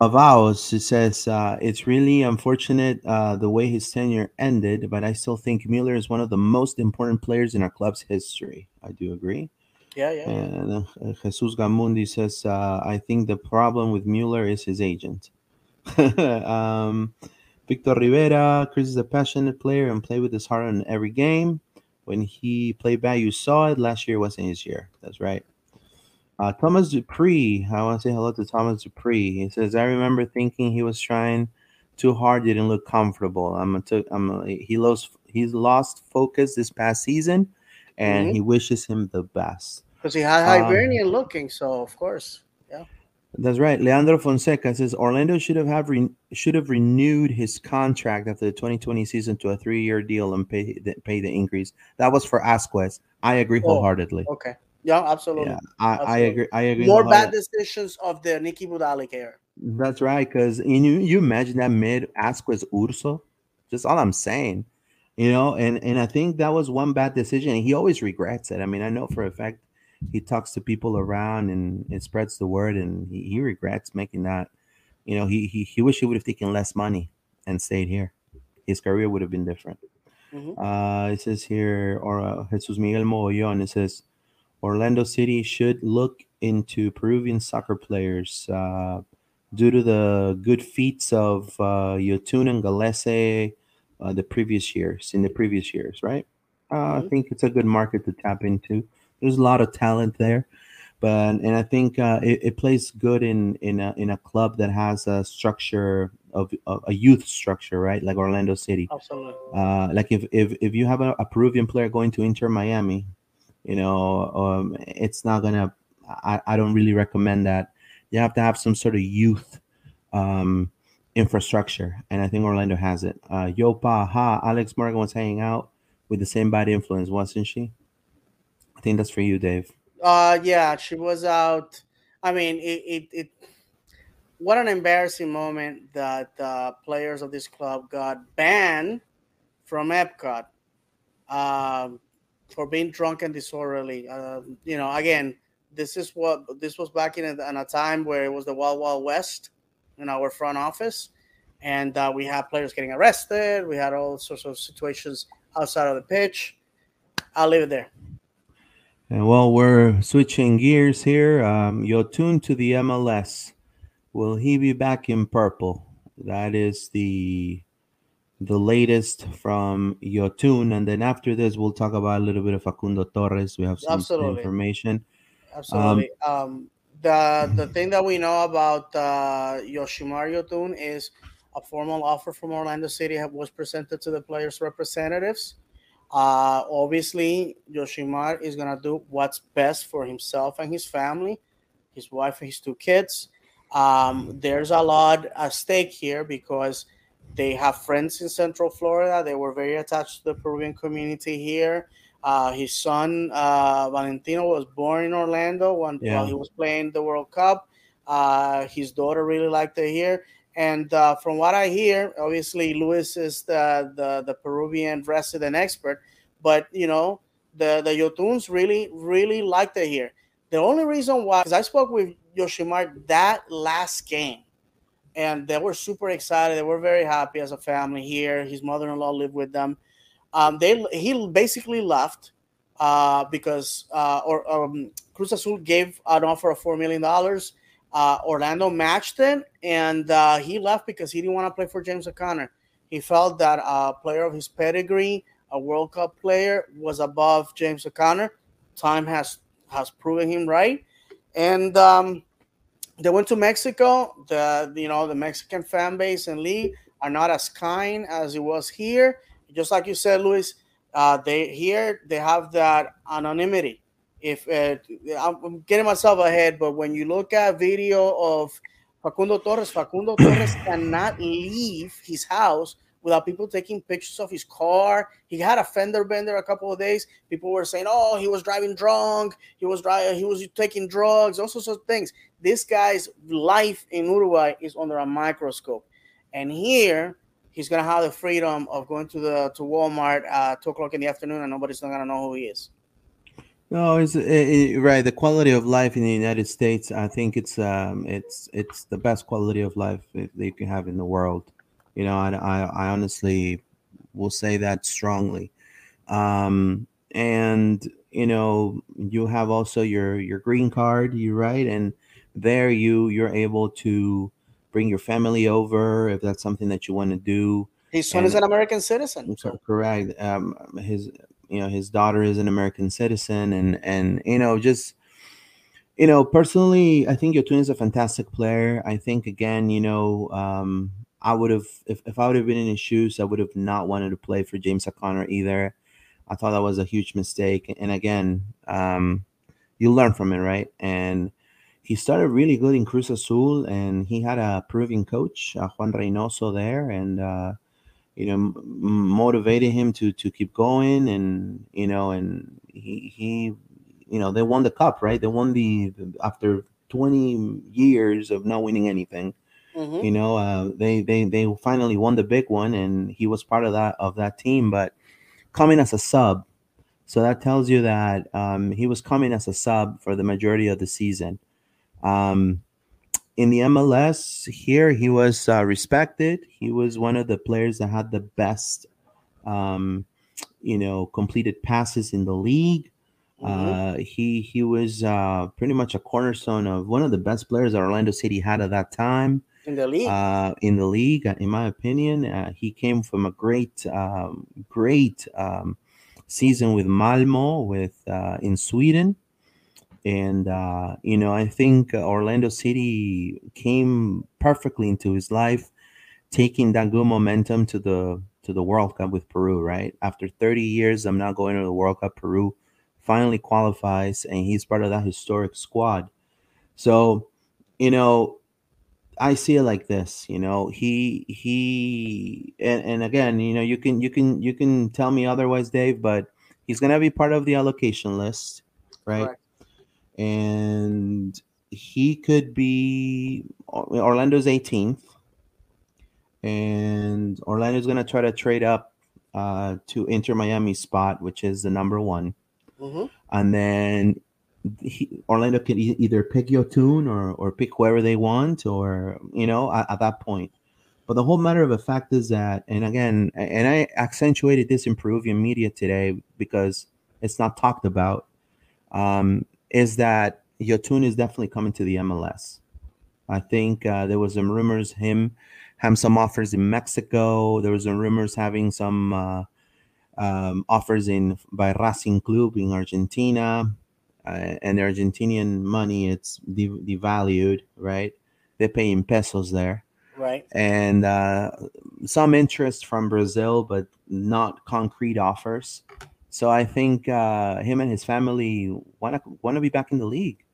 Avaos, it says uh, it's really unfortunate uh, the way his tenure ended, but I still think Mueller is one of the most important players in our club's history. I do agree. Yeah, yeah. And uh, Jesus Gamundi says, uh, I think the problem with Mueller is his agent. um, Victor Rivera, Chris is a passionate player and play with his heart in every game. When he played bad, you saw it. Last year wasn't his year. That's right. Uh, Thomas Dupree, I want to say hello to Thomas Dupree. He says, I remember thinking he was trying too hard, didn't look comfortable. I'm a t- I'm a, he lost he's lost focus this past season, and mm-hmm. he wishes him the best. Because he had Hibernian uh, looking, so of course, yeah. That's right. Leandro Fonseca says Orlando should have have re- should have renewed his contract after the 2020 season to a three year deal and pay the, pay the increase. That was for Ascues. I agree Oh, wholeheartedly. Okay. Yeah, absolutely. Yeah, I, I agree. I agree. More bad decisions of the Niki Budalić era. That's right. Because you you imagine that mid Ascues Urso. Just all I'm saying, you know. And and I think that was one bad decision. And he always regrets it. I mean, I know for a fact he talks to people around and it spreads the word, and he, he regrets making that. You know, he he he wish he would have taken less money and stayed here. His career would have been different. Mhm. Uh, it says here, or uh, Jesus Miguel Mogollon, it says Orlando City should look into Peruvian soccer players uh, due to the good feats of uh, Yotun and Gallese uh, the previous years, in the previous years, right? Uh, I Mhm. think it's a good market to tap into. There's a lot of talent there, but and I think uh, it, it plays good in in a, in a club that has a structure of, of a youth structure, right? Like Orlando City Absolutely. uh, like if if if you have a, a Peruvian player going to Inter Miami, you know, um, it's not gonna. I, I don't really recommend that. You have to have some sort of youth um, infrastructure, and I think Orlando has it. Uh, ha, Alex Morgan was hanging out with the same bad influence, wasn't she? I think that's for you, Dave. Uh, yeah, she was out. I mean, it, it, it what an embarrassing moment that uh, players of this club got banned from Epcot um, for being drunk and disorderly. Uh, you know, again, this is what this was back in a, in a time where it was the Wild Wild West in our front office, and uh, we had players getting arrested. We had all sorts of situations outside of the pitch. I'll leave it there. And while we're switching gears here. Um, Yotun to the MLS. Will he be back in purple? That is the the latest from Yotun, and then after this, we'll talk about a little bit of Facundo Torres. We have some Absolutely. information. Absolutely. Um, the the thing that we know about uh, Yoshimar Yotun is a formal offer from Orlando City was presented to the players' representatives. Uh, obviously, Yoshimar is gonna do what's best for himself and his family, his wife and his two kids. Um, there's a lot at stake here because they have friends in Central Florida. They were very attached to the Peruvian community here. Uh, his son uh, Valentino was born in Orlando when, Yeah. while he was playing the World Cup. Uh, his daughter really liked it here, and uh, from what I hear, obviously Luis is the, the the Peruvian resident expert, but you know the the Yotuns really really liked it here. The only reason why, because I spoke with Yoshimar that last game, and they were super excited. They were very happy as a family here. His mother-in-law lived with them. Um, they he basically left uh, because uh, or um, Cruz Azul gave an offer of four million dollars. Uh, Orlando matched it, and uh, he left because he didn't want to play for James O'Connor. He felt that a player of his pedigree, a World Cup player, was above James O'Connor. Time has has proven him right, and um, they went to Mexico. The you know the Mexican fan base and league are not as kind as it was here. Just like you said, Luis, uh, they here they have that anonymity. If uh, I'm I'm getting myself ahead, but when you look at video of Facundo Torres, Facundo Torres cannot leave his house without people taking pictures of his car. He had a fender bender a couple of days. People were saying, "Oh, he was driving drunk. He was driving. He was taking drugs. All sorts of things." This guy's life in Uruguay is under a microscope, and here he's gonna have the freedom of going to the to Walmart at two o'clock in the afternoon, and nobody's not gonna know who he is. No, it's it, it- right. The quality of life in the United States, I think it's um, it's it's the best quality of life that you can have in the world. You know, I I, I honestly will say that strongly. Um, and you know, you have also your your green card. You right, and there you you're able to bring your family over if that's something that you want to do. His son And- is an American citizen. Co- correct um his you know his daughter is an american citizen and and you know just you know personally i think Yotun is a fantastic player i think again you know um i would have if, if i would have been in his shoes i would have not wanted to play for james o'connor either i thought that was a huge mistake and again um you learn from it right and he started really good in Cruz Azul, and he had a Peruvian coach, uh, Juan Reynoso, there, and uh, you know m- motivated him to to keep going, and you know, and he he you know they won the cup, right? They won the after 20 years of not winning anything. Mhm. You know, uh, they they they finally won the big one, and he was part of that of that team. But coming as a sub, so that tells you that um, he was coming as a sub for the majority of the season. Um, in the MLS here, he was uh, respected. He was one of the players that had the best, um, you know, completed passes in the league. Mhm. Uh, he he was uh, pretty much a cornerstone of one of the best players that Orlando City had at that time in the league. uh, in the league, uh, in my opinion. Uh, he came from a great, um, great um, season with Malmo, with uh, in Sweden, and uh, you know I think Orlando City came perfectly into his life, taking that good momentum to the to the World Cup with Peru. Right after 30 years, I'm not going to the World Cup. Peru finally qualifies, and he's part of that historic squad. So, you know, I see it like this, you know, he he and, and again, you know, you can you can you can tell me otherwise, Dave, but he's gonna be part of the allocation list, right? Correct. And he could be Orlando's 18th, and Orlando's gonna try to trade up uh, to Inter Miami spot, which is the number one, Mhm. and then he, Orlando can e- either pick Yotun or or pick whoever they want, or you know, at, at that point. But the whole matter of the fact is that, and again, and I accentuated this in Peruvian media today because it's not talked about, um, is that Yotun is definitely coming to the MLS. I think uh, there was some rumors him having some offers in Mexico. There was some rumors having some uh, um, offers in by Racing Club in Argentina and Argentinian money it's de- devalued, right? They pay in pesos there, Right. and uh, some interest from Brazil, but not concrete offers. So I think uh, him and his family want to want to be back in the league.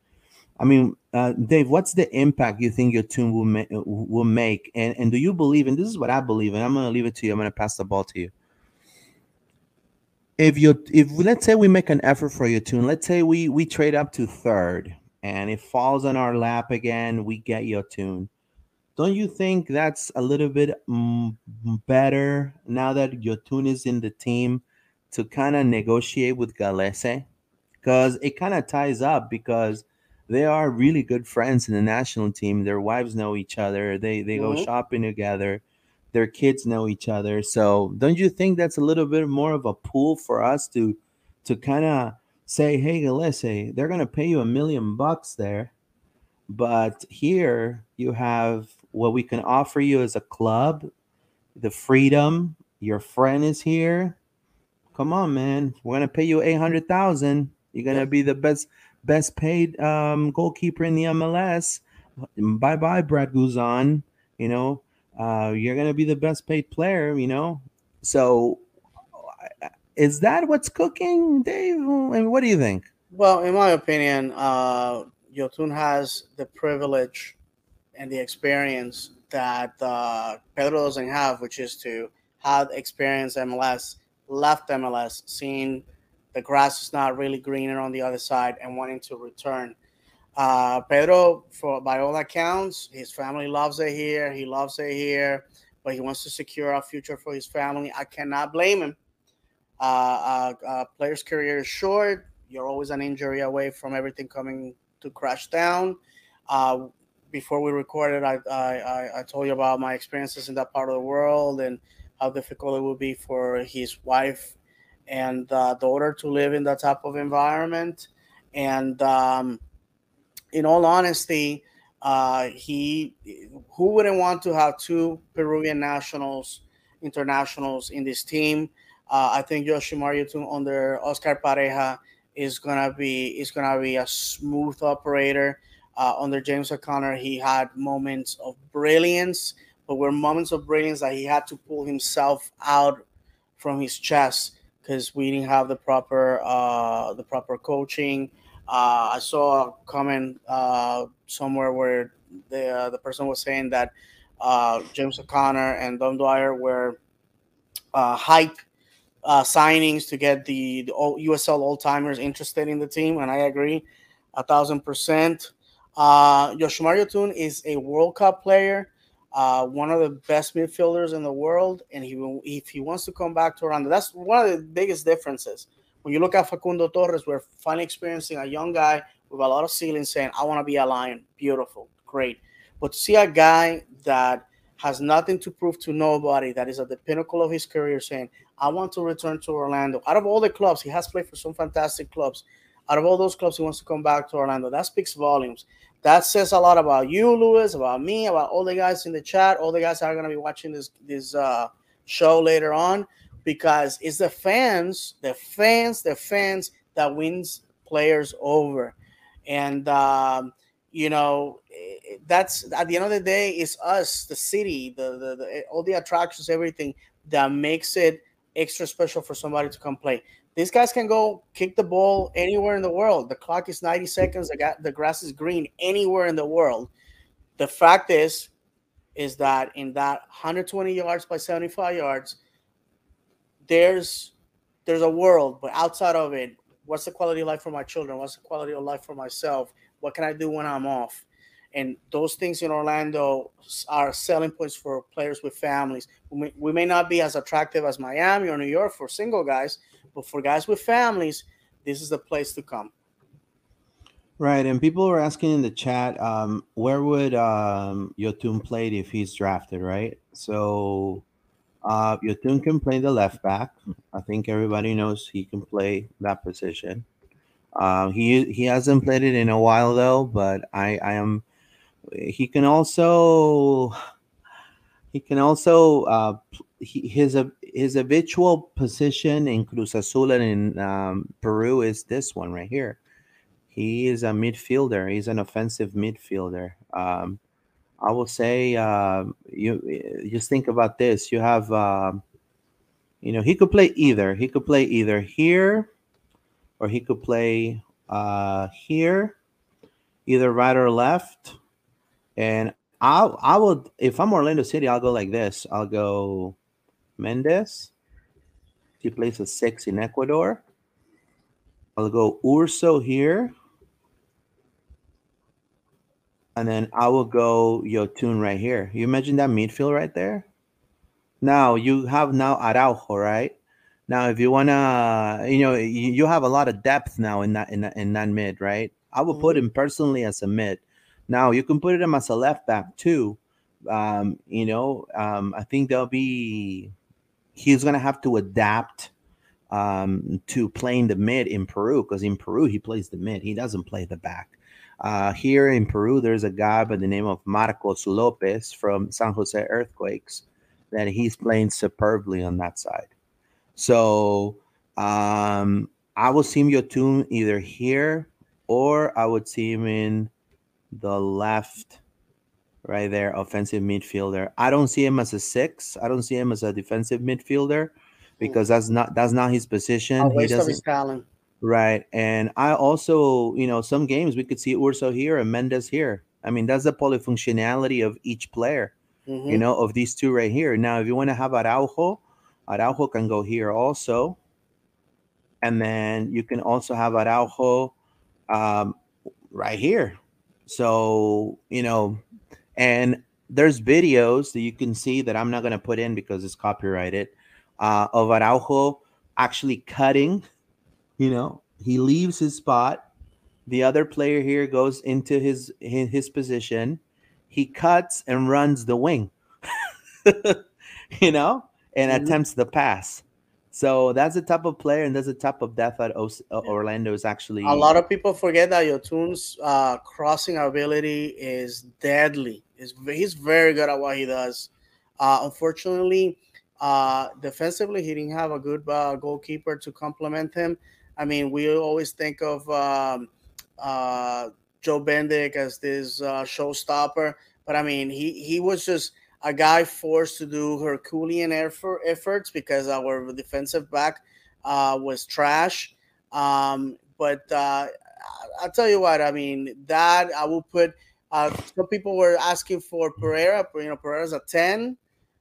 I mean, uh, Dave, what's the impact you think your team will ma- will make, and and do you believe? And this is what I believe, and I'm going to leave it to you. I'm going to pass the ball to you if you if let's say we make an effort for Yotun let's say we we trade up to third and it falls on our lap again we get Yotun. Don't you think that's a little bit mm, better now that Yotun is in the team to kind of negotiate with gallese? Because it kind of ties up because they are really good friends in the national team. Their wives know each other. They they go Mhm. shopping together their kids know each other. So don't you think that's a little bit more of a pool for us to to kind of say, hey, Gallese, they're gonna pay you a million bucks there, but here you have what we can offer you as a club, the freedom. Your friend is here. Come on, man. We're gonna pay you eight hundred thousand. You're gonna be the best best paid um, goalkeeper in the MLS. Bye bye, Brad Guzan. You know, uh, you're gonna be the best paid player. You know, so is that what's cooking, Dave? And what do you think? Well, in my opinion, uh, Yotun has the privilege and the experience that uh, Pedro doesn't have, which is to have experienced MLS, left MLS, seeing the grass is not really greener on the other side, and wanting to return. Uh, Pedro, for by all accounts, his family loves it here. He loves it here, but he wants to secure a future for his family. I cannot blame him. Uh, uh, uh, player's career is short. You're always an injury away from everything coming to crash down. Uh, before we recorded, I, I, I- I told you about my experiences in that part of the world and how difficult it would be for his wife and uh, daughter to live in that type of environment. And um, in all honesty, uh, he who wouldn't want to have two Peruvian nationals, internationals in this team? Uh, I think Yoshimar Yotun under Oscar Pareja is gonna be is gonna be a smooth operator. Uh, under James O'Connor, he had moments of brilliance, but were moments of brilliance that he had to pull himself out from his chest because we didn't have the proper uh, the proper coaching, Uh, I saw a comment uh, somewhere where the uh, the person was saying that uh, James O'Connor and Dom Dwyer were uh, hype uh, signings to get the, the USL old timers interested in the team, and I agree a thousand percent. Uh, Yoshimar Yotun is a World Cup player, one of the best midfielders in the world, and he if he wants to come back to Orlando, that's one of the biggest differences. When you look at Facundo Torres, we're finally experiencing a young guy with a lot of ceiling saying, "I want to be a Lion." Beautiful, great, but to see a guy that has nothing to prove to nobody, that is at the pinnacle of his career, saying, I want to return to Orlando. Out of all the clubs, he has played for some fantastic clubs. Out of all those clubs, he wants to come back to Orlando. That speaks volumes. That says a lot about you, Lewis, about me, about all the guys in the chat, all the guys that are going to be watching this this uh, show later on, because it's the fans, the fans, the fans that wins players over, and um, you know eh, eh, that's at the end of the day, it's us, the city, the, the, the eh, all the attractions, everything that makes it extra special for somebody to come play. These guys can go kick the ball anywhere in the world. The clock is 90 seconds. The, the grass is green anywhere in the world. The fact is, is that in that 120 yards by 75 yards, there's there's a world, but outside of it, what's the quality of life for my children? What's the quality of life for myself? What can I do when I'm off? And those things in Orlando are selling points for players with families. We may, we may not be as attractive as Miami or New York for single guys, but for guys with families, this is the place to come. Right, and people were asking in the chat, um, where would um, Yotun play if he's drafted? Right, so uh, Yotun can play the left back. I think everybody knows he can play that position. Uh, he he hasn't played it in a while though, but I I am he can also he can also uh, he, his his habitual position in Cruz Azul and in um, Peru is this one right here. He is a midfielder. He's an offensive midfielder. Um, I will say, uh, you just think about this. You have, uh, you know, he could play either. He could play either here, or he could play uh, here, either right or left and I I would if I'm Orlando City, I'll go like this. I'll go Méndez. He plays a six in Ecuador. I'll go Urso here. And then I will go Yotun right here. You imagine that midfield right there? Now you have now Araujo, right? Now, if you wanna, you know, you, have a lot of depth now in that in that, in that mid, right? I would put mm-hmm. him personally as a mid. Now you can put him as a left back too. Um, you know, um, I think there'll be he's gonna have to adapt um, to playing the mid in Peru because in Peru he plays the mid. He doesn't play the back. Uh, here in Peru, there's a guy by the name of Marcos Lopez from San Jose Earthquakes that he's playing superbly on that side. So um, I will see him Yotun either here or I would see him in the left right there, offensive midfielder. I don't see him as a six. I don't see him as a defensive midfielder because that's not that's not his position. A waste he doesn't, of his talent. Right. And I also, you know, some games we could see Urso here and Méndez here. I mean, that's the polyfunctionality of each player, mm-hmm. you know, of these two right here. Now, if you want to have Araujo, Araujo can go here also. And then you can also have Araujo um, right here, so, you know, and there's videos that you can see that I'm not going to put in because it's copyrighted uh, of Araujo actually cutting. You know, he leaves his spot. The other player here goes into his his, position. He cuts and runs the wing. you know, and mm-hmm. attempts the pass. So that's the type of player, and that's the type of depth that uh, Orlando is actually. A lot of people forget that Yotun's uh, crossing ability is deadly. He's, he's very good at what he does. Uh, unfortunately, uh, defensively, he didn't have a good uh, goalkeeper to complement him. I mean, we always think of um, uh, Joe Bendik as this showstopper, but I mean, he he was just a guy forced to do Herculean effort, efforts because our defensive back uh, was trash. Um, but uh, I'll tell you what. I mean, that I will put. Uh, some people were asking for Pereyra. You know, Pereyra's a ten,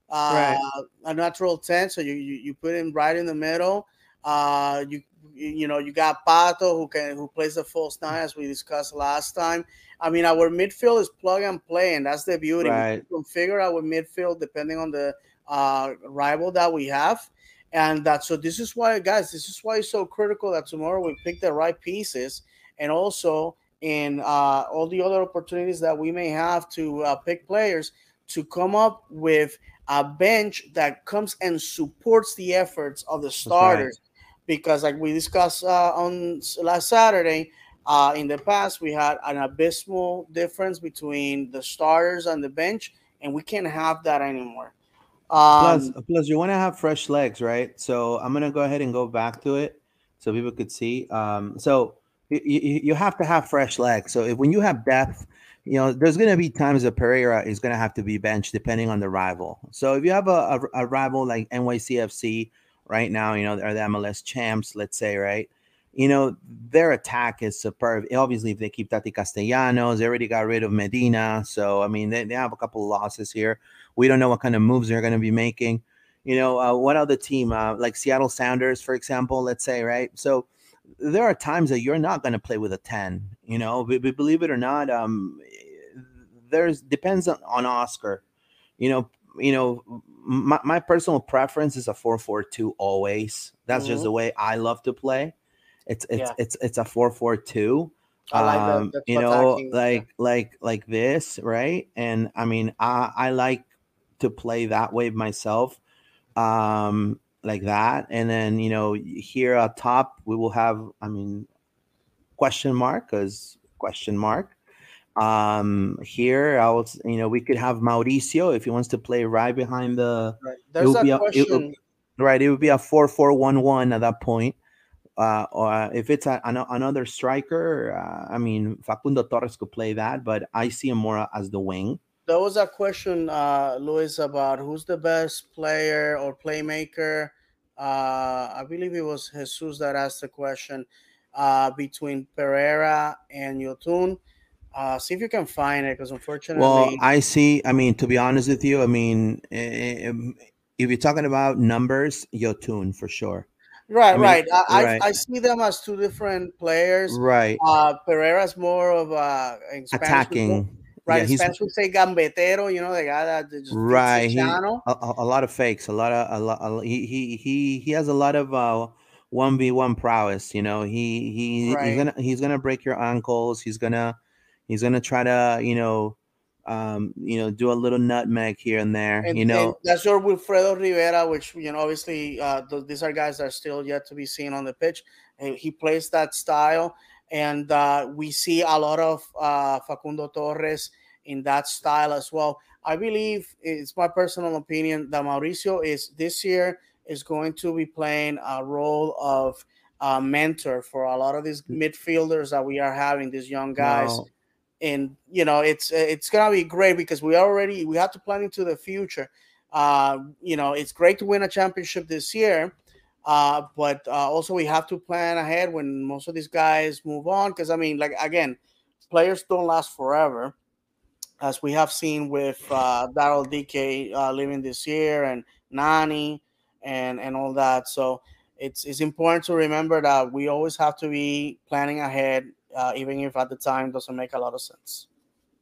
uh, right. a natural ten. So you, you you put him right in the middle. Uh, you you know you got Pato who can who plays the false nine as we discussed last time. I mean, our midfield is plug and play, and that's the beauty. Right. We configure our midfield depending on the uh, rival that we have. And that so this is why, guys, this is why it's so critical that tomorrow we pick the right pieces, and also in uh, all the other opportunities that we may have to uh, pick players to come up with a bench that comes and supports the efforts of the starters. Right. Because, like we discussed uh, on last Saturday, uh, in the past we had an abysmal difference between the starters and the bench, and we can't have that anymore. Um, plus, plus, you want to have fresh legs, right? So I'm gonna go ahead and go back to it so people could see. Um, so you, you have to have fresh legs. So if when you have depth, you know there's gonna be times that Pereyra is gonna have to be benched depending on the rival. So if you have a, a, a rival like NYCFC right now, you know they're the MLS champs, let's say, right? You know their attack is superb. Obviously, if they keep Tati Castellanos, they already got rid of Medina. So I mean, they, they have a couple of losses here. We don't know what kind of moves they're going to be making. You know, uh, what other team, uh, like Seattle Sounders, for example, let's say, right? So there are times that you're not going to play with a 10, you know, but believe it or not, um, there's depends on, on Oscar, you know, you know, my, my personal preference is a 4-4-2 always. That's mm-hmm. just the way I love to play. It's it's yeah. it's it's a 4-4-2 I like um, that. you know, like yeah. like like this, right? And I mean, I I like to play that way myself um like that and then you know here at top we will have i mean question mark because question mark um here i was you know we could have mauricio if he wants to play right behind the right there's a question it, right it would be a 4-4-1-1 at that point uh, or if it's a, an, another striker, uh, I mean, Facundo Torres could play that, but I see him more as the wing there was a question, uh, Luis, about who's the best player or playmaker. Uh, I believe it was Jesus that asked the question uh, between Pereyra and Yotun. Uh, see if you can find it, because unfortunately, well, I see. I mean, to be honest with you, I mean, if, if you're talking about numbers, Yotun for sure. Right, I mean, right. I, right. I, I see them as two different players. Right. Uh, Pereyra's more of a attacking right? Yeah, Spanish would say gambetero, you know, the guy that just right. He, a, a, lot of fakes, a lot of a lot. A, he he he he has a lot of uh one v one prowess. You know, he he right. he's gonna he's gonna break your ankles. He's gonna he's gonna try to you know um, you know, do a little nutmeg here and there. And, you know, that's your Wilfredo Rivera, which you know, obviously, uh, th- these are guys that are still yet to be seen on the pitch. And he plays that style, and uh, we see a lot of uh, Facundo Torres in that style as well. I believe it's my personal opinion that Mauricio is this year is going to be playing a role of a mentor for a lot of these mm. midfielders that we are having, these young guys. Wow. And you know, it's it's gonna be great because we already we have to plan into the future. Uh, you know, it's great to win a championship this year, uh, but uh, also we have to plan ahead when most of these guys move on. Because I mean, like again, players don't last forever, as we have seen with uh, Daryl Dike uh, leaving this year and Nani and and all that. So it's it's important to remember that we always have to be planning ahead, uh, even if at the time doesn't make a lot of sense.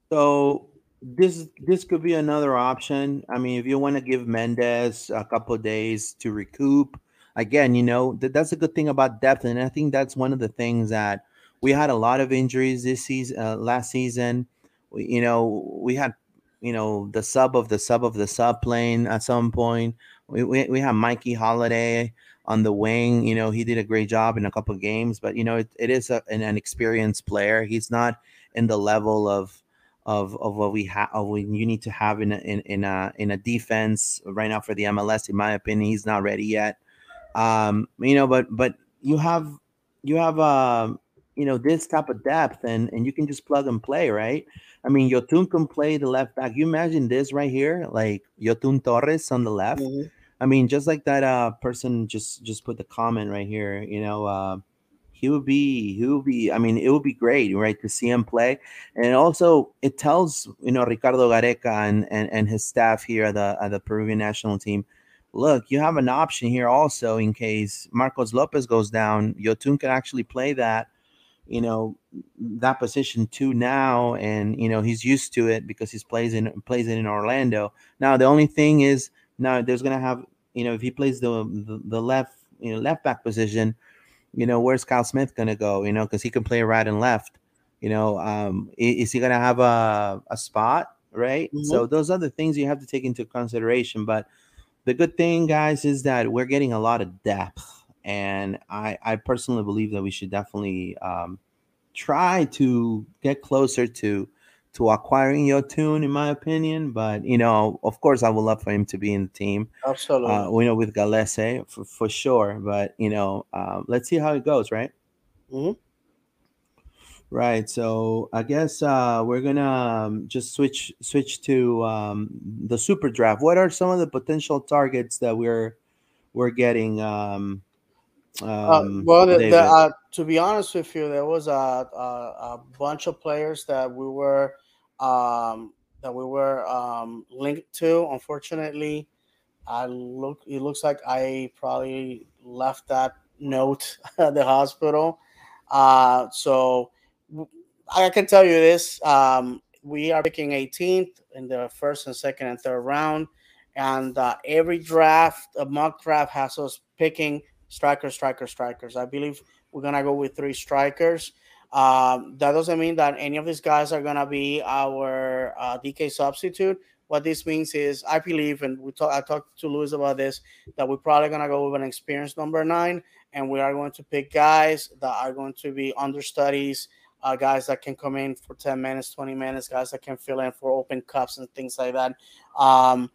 So this this could be another option. I mean, if you want to give Méndez a couple days to recoup again, you know, th- that's a good thing about depth. And I think that's one of the things that we had a lot of injuries this season, uh, last season. We, you know, we had, you know, the sub of the sub of the sub playing at some point. We, we, we have Mikey Halliday on the wing. You know, he did a great job in a couple games, but, you know, it, it is a, an, an experienced player. He's not in the level of, of, of what we have of what you need to have in a, in, in a in a defense right now for the MLS. In my opinion, he's not ready yet. Um, you know, but but you have you have um you know this type of depth and and you can just plug and play, right? I mean, Yotun can play the left back. You imagine this right here, like Yotun Torres on the left. Mm-hmm. I mean, just like that uh person just just put the comment right here, you know, uh he would be he would be. I mean, it would be great, right, to see him play, and also it tells you know Ricardo Gareca and and, and his staff here at the at the Peruvian national team. Look, you have an option here also in case Marcos Lopez goes down. Yotun can actually play that you know that position too now and you know he's used to it because he's plays in plays it in Orlando. Now the only thing is now there's gonna have you know if he plays the the, the left you know left back position, you know where's Kyle Smith gonna go? You know because he can play right and left. You know, um, is he gonna have a a spot right? Mm-hmm. So those are the things you have to take into consideration. But the good thing, guys, is that we're getting a lot of depth and I, I personally believe that we should definitely um, try to get closer to to acquiring Yotun, in my opinion. But you know, of course, I would love for him to be in the team. Absolutely, uh, you know, with Gallese for, for sure. But you know, uh, let's see how it goes, right? Mm-hmm. Right. So I guess uh, we're gonna um, just switch switch to um, the super draft. What are some of the potential targets that we're we're getting? Um, uh, um, well, the, the, uh, to be honest with you, there was a, a, a bunch of players that we were um, that we were um, linked to. Unfortunately, I look. It looks like I probably left that note at the hospital. Uh, so I can tell you this: um, we are picking 18th in the first and second and third round, and uh, every draft, a mock draft, has us picking strikers, strikers, strikers. I believe we're gonna go with three strikers. Um, that doesn't mean that any of these guys are gonna be our uh, Dike substitute. What this means is, I believe, and we talk, I talked to Luis about this, that we're probably gonna go with an experienced number nine, and we are going to pick guys that are going to be understudies, uh, guys that can come in for 10 minutes, 20 minutes, guys that can fill in for open cups and things like that. Um,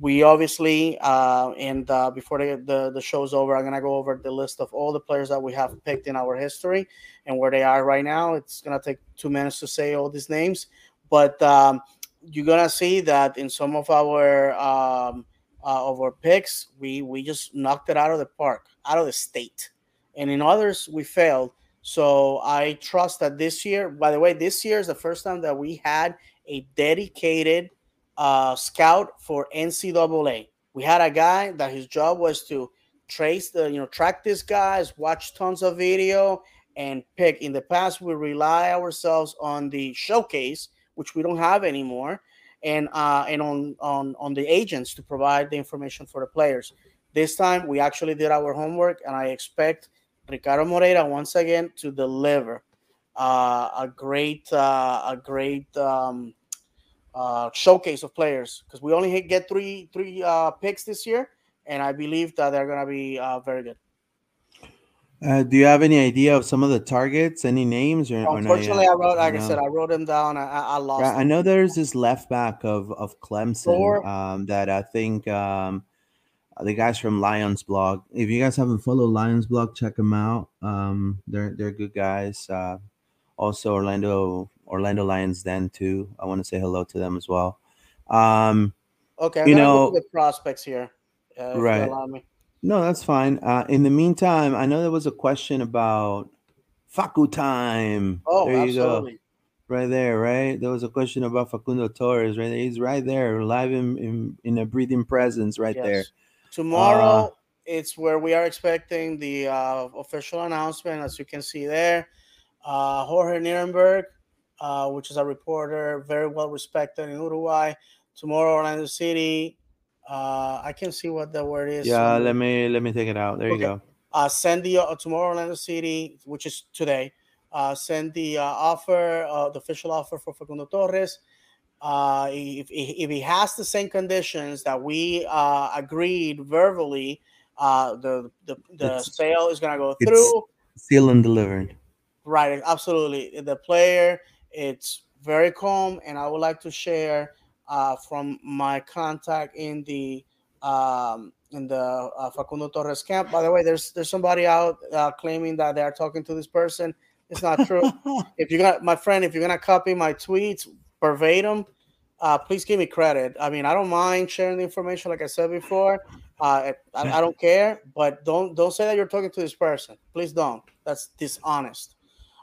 we obviously uh, and uh, before the, the, the show's over i'm going to go over the list of all the players that we have picked in our history and where they are right now. It's going to take two minutes to say all these names but um, you're going to see that in some of our um, uh, of our picks we we just knocked it out of the park out of the state and in others we failed. So i trust that this year by the way this year is the first time that we had a dedicated uh, scout for NCAA. We had a guy that his job was to trace the, you know, track these guys, watch tons of video, and pick. In the past, we rely ourselves on the showcase, which we don't have anymore, and uh, and on on on the agents to provide the information for the players. This time, we actually did our homework, and I expect Ricardo Moreira once again to deliver uh, a great uh, a great um, uh, showcase of players because we only get three three uh, picks this year, and I believe that they're gonna be uh, very good. Uh, do you have any idea of some of the targets? Any names? Or, Unfortunately, or I wrote, like I, I said, I wrote them down. I, I lost. Yeah, I know there's this left back of of Clemson um, that I think um, the guys from Lions blog. If you guys haven't followed Lions blog, check them out. Um, they're they're good guys. Uh, also, Orlando Orlando Lions then too. I want to say hello to them as well. Um, okay, I'm you know the prospects here. Uh, right. No, that's fine. Uh, in the meantime, I know there was a question about Facu time. Oh, there you absolutely. go. Right there, right? There was a question about Facundo Torres, right? He's right there, live in in, in a breathing presence, right yes. there. Tomorrow, uh, it's where we are expecting the uh, official announcement, as you can see there. Uh, Jorge Nierenberg uh, which is a reporter, very well respected in Uruguay. Tomorrow, Orlando City. Uh, I can see what the word is. Yeah, let me let me take it out. There okay. you go. Uh, send the uh, tomorrow Orlando City, which is today. Uh, send the uh, offer, uh, the official offer for Facundo Torres. Uh, if, if he has the same conditions that we uh, agreed verbally, uh, the the, the sale is gonna go through. Sealed and delivered. Right, absolutely. The player it's very calm, and I would like to share uh, from my contact in the um, in the uh, Facundo Torres camp. By the way, there's there's somebody out uh, claiming that they are talking to this person. It's not true. if you're gonna, my friend, if you're gonna copy my tweets verbatim, uh, please give me credit. I mean, I don't mind sharing the information, like I said before. Uh, I, I, don't care, but don't don't say that you're talking to this person. Please don't. That's dishonest.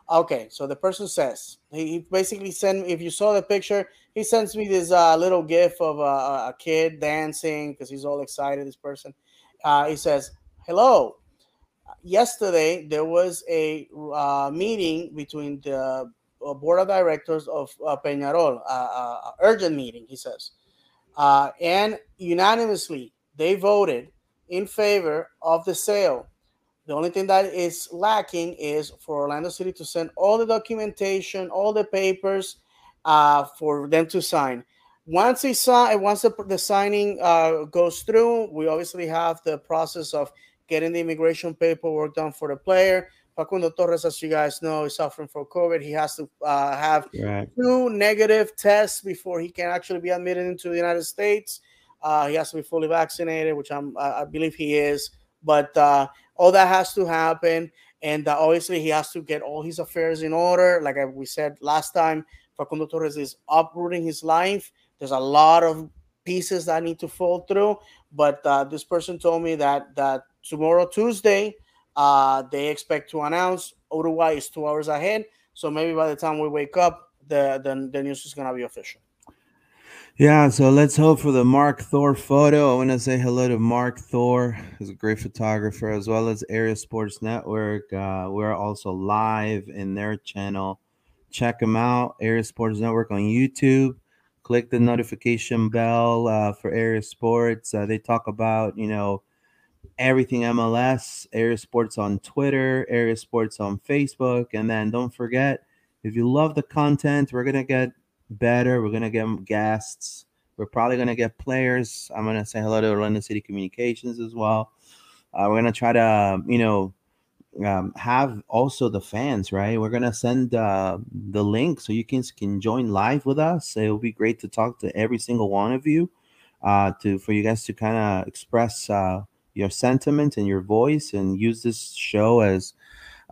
Okay, so the person says he, basically sent. If you saw the picture, he sends me this uh, little gif of a, a kid dancing because he's all excited. This person, uh, he says, "Hello." Yesterday there was a uh, meeting between the uh, board of directors of uh, Peñarol, uh, urgent meeting. He says, and unanimously they voted in favor of the sale. The only thing that is lacking is for Orlando City to send all the documentation, all the papers uh, for them to sign. Once they sign, once the, the signing uh, goes through, we obviously have the process of getting the immigration paperwork done for the player. Facundo Torres, as you guys know, is suffering from COVID. He has to uh, have right. two negative tests before he can actually be admitted into the United States. Uh, he has to be fully vaccinated, which I'm, I believe he is. But uh, all that has to happen, and obviously he has to get all his affairs in order. Like we said last time, Facundo Torres is uprooting his life. There's a lot of pieces that need to fall through. But uh, this person told me that that tomorrow, Tuesday, uh, they expect to announce. Uruguay is two hours ahead, so maybe by the time we wake up, the the, the news is gonna be official. Yeah, so let's hope for the Mark Thor photo. I want to say hello to Mark Thor, who's a great photographer, as well as Area Sports Network. Uh, we're also live in their channel. Check them out, Area Sports Network on YouTube. Click the notification bell uh, for Area Sports. Uh, they talk about, you know, everything MLS, Area Sports on Twitter, Area Sports on Facebook. And then don't forget, if you love the content, we're going to get better. We're gonna get guests. We're probably gonna get players. I'm gonna say hello to Orlando City Communications as well. Uh, we're gonna try to, you know, um, have also the fans, right? We're gonna send uh, the link so you can can join live with us. It will be great to talk to every single one of you, uh, to for you guys to kind of express uh, your sentiment and your voice, and use this show as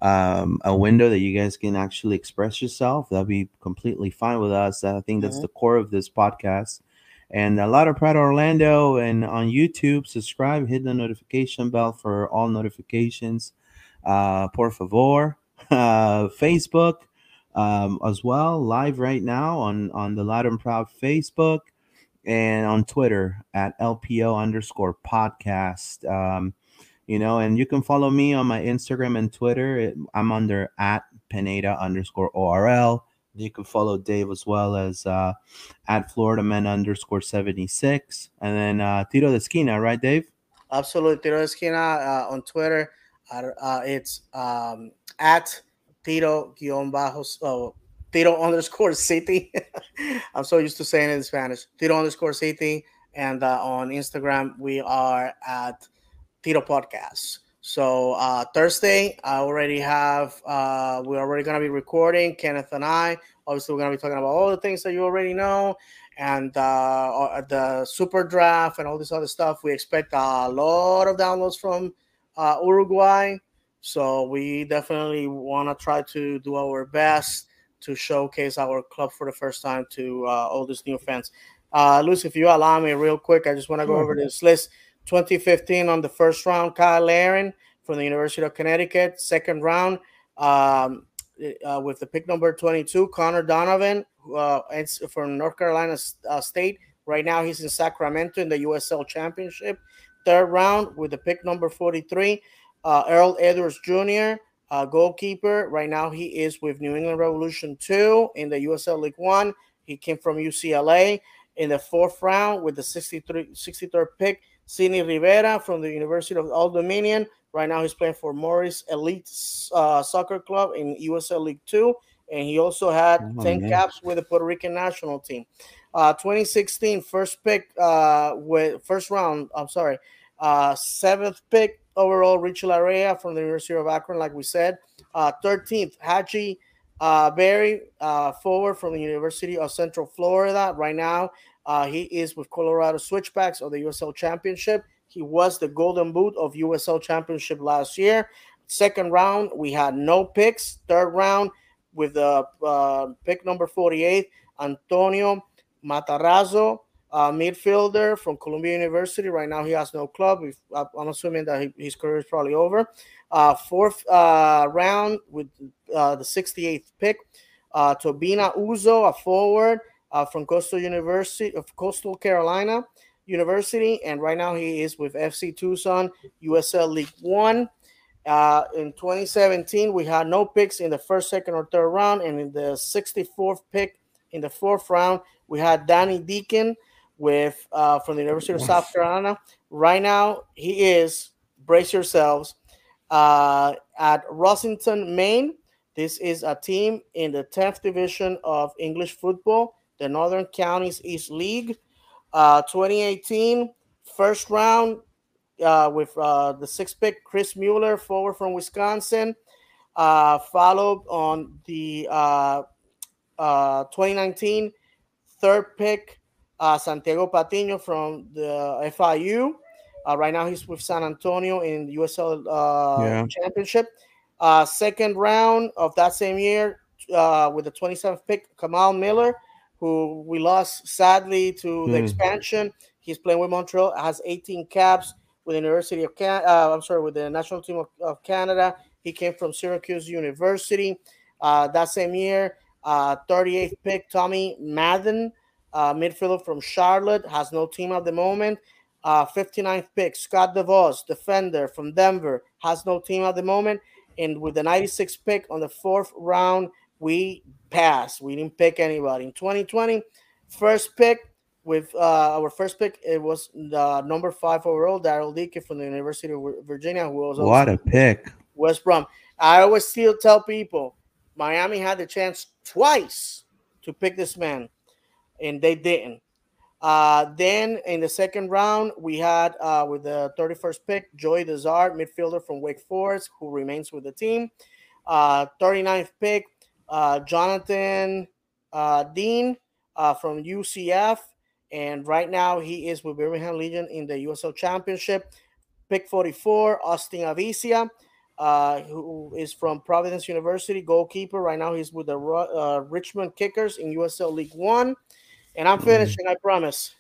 um, a window that you guys can actually express yourself, that'll be completely fine with us. I think that's mm-hmm. the core of this podcast. And a lot of Pride Orlando and on YouTube, subscribe, hit the notification bell for all notifications. Uh, por favor. Uh, Facebook um, as well, live right now on, on the Loud and Proud Facebook and on Twitter at LPO underscore podcast. Um, you know, and you can follow me on my Instagram and Twitter. I'm under at Pineda underscore ORL. You can follow Dave as well as uh, at Florida men underscore 76. And then uh, Tiro de Esquina, right, Dave? Absolutely. Tiro de Esquina uh, on Twitter. Uh, it's um, at Tiro guion bajo, oh, Tiro underscore City. I'm so used to saying it in Spanish. Tiro underscore City. And uh, on Instagram, we are at Tito podcast. So uh, Thursday, I already have. Uh, we're already gonna be recording. Kenneth and I. Obviously, we're gonna be talking about all the things that you already know, and uh, the super draft and all this other stuff. We expect a lot of downloads from uh, Uruguay. So we definitely want to try to do our best to showcase our club for the first time to uh, all these new fans. Uh, Luis, if you allow me, real quick, I just want to go over this list. 2015 on the first round, Cyle Larin from the University of Connecticut. Second round, um, uh, with the pick number 22, Connor Donovan, uh, from North Carolina uh, State. Right now, he's in Sacramento in the USL Championship. Third round with the pick number 43, uh, Earl Edwards Jr., uh, goalkeeper. Right now, he is with New England Revolution 2 in the USL League One. He came from UCLA in the fourth round with the 63, 63rd pick. Sidney Rivera from the University of Old Dominion. Right now, he's playing for Morris Elite uh, Soccer Club in USL League Two, and he also had oh, 10 man. caps with the Puerto Rican national team. Uh, 2016 first pick uh, with first round. I'm sorry, uh, seventh pick overall. Richie Laryea from the University of Akron, like we said. Uh, 13th Hadji uh, Barry, uh, forward from the University of Central Florida. Right now, uh, he is with Colorado Switchbacks of the USL Championship. He was the Golden Boot of USL Championship last year. Second round, we had no picks. Third round, with the uh, pick number 48, Antonio Matarazzo uh, midfielder from Columbia University. Right now, he has no club. I'm assuming that he, his career is probably over. Uh, fourth uh, round with uh, the 68th pick, uh, Tobina Uzo, a forward uh, from Coastal University of Coastal Carolina University, and right now he is with FC Tucson, USL League One. Uh, in 2017, we had no picks in the first, second, or third round, and in the 64th pick in the fourth round, we had Danny Deacon with uh, from the University of South Carolina. Right now, he is brace yourselves uh, at Rossington, Main. This is a team in the 10th division of English football, the Northern Counties East League. Uh, 2018, first round uh, with uh, the sixth pick, Chris Mueller, forward from Wisconsin. Uh, followed on the uh, uh, 2019 third pick, uh, Santiago Patiño from the FIU. Uh, right now, he's with San Antonio in the USL uh, yeah. Championship. Uh, second round of that same year, uh, with the 27th pick, Kamal Miller, who we lost sadly to mm. the hmm. expansion. He's playing with Montreal, has 18 caps with the University of Can. Uh, I'm sorry, with the national team of, of, Canada. He came from Syracuse University uh, that same year. Uh, 38th pick, Tommy Madden, uh, midfielder from Charlotte, has no team at the moment. Uh, 59th pick, Scott DeVos, defender from Denver, has no team at the moment. And with the 96th pick on the fourth round, we passed. We didn't pick anybody. In 2020, first pick with uh, our first pick, it was the number five overall, Daryl Dike from the University of Virginia, who was what a pick. West Brom. I always still tell people Miami had the chance twice to pick this man, and they didn't. Uh, then in the second round, we had uh, with the 31st pick, Joey DeZart, midfielder from Wake Forest, who remains with the team. Uh, 39th pick, uh, Jonathan uh, Dean uh, from UCF. And right now he is with Birmingham Legion in the USL Championship. Pick 44, Austin Aviza who is from Providence University, goalkeeper. Right now, he's with the Richmond Kickers in USL League One. And I'm mm-hmm. finishing, mm. I promise.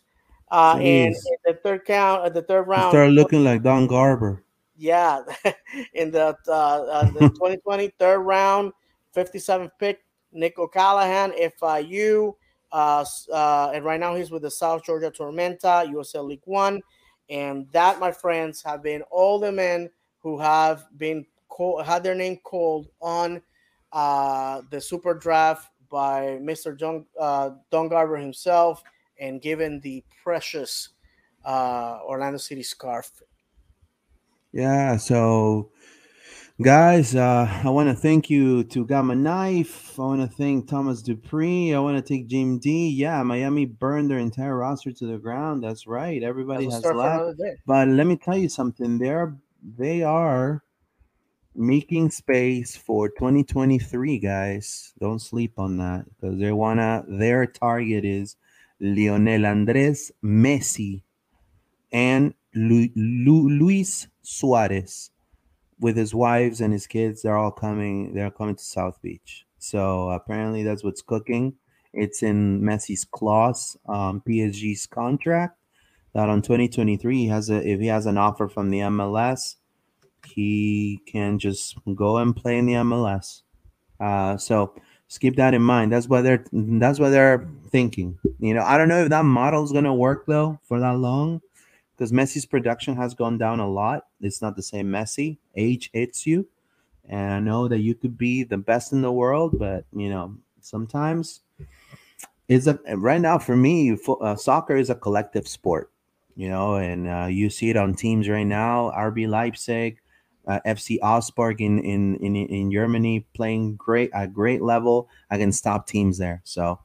Uh, and the third count, at the third round, start looking like Don Garber. Yeah, in the, uh, uh, the 2020 third round, 57th pick, Nick O'Callaghan, FIU. Uh, uh, and right now he's with the South Georgia Tormenta, USL League One. And that, my friends, have been all the men who have been called, had their name called on uh, the super draft by Mr. John uh, Don Garber himself and given the precious uh, Orlando City scarf. Yeah, so guys, uh, I want to thank you to Gamma Knife. I want to thank Thomas Dupree. I want to thank Jim D. Yeah, Miami burned their entire roster to the ground. That's right. Everybody has left. But let me tell you something. They're they are making space for 2023 guys. Don't sleep on that because they wanna their target is lionel andres messi and Lu, Lu, luis suarez with his wives and his kids. They're all coming they're coming to south beach. So apparently that's what's cooking. It's in messi's clause um, psg's contract that on 2023 he has a if he has an offer from the MLS, he can just go and play in the MLS. Uh, so just keep that in mind. That's what they're that's what they're thinking. You know, I don't know if that model is gonna work though for that long, because Messi's production has gone down a lot. It's not the same Messi. Age hits you, and I know that you could be the best in the world, but you know sometimes it's a right now for me. Uh, soccer is a collective sport you know, and uh, you see it on teams right now. RB Leipzig, uh, FC Augsburg in, in in in Germany playing great at great level against top teams there. So.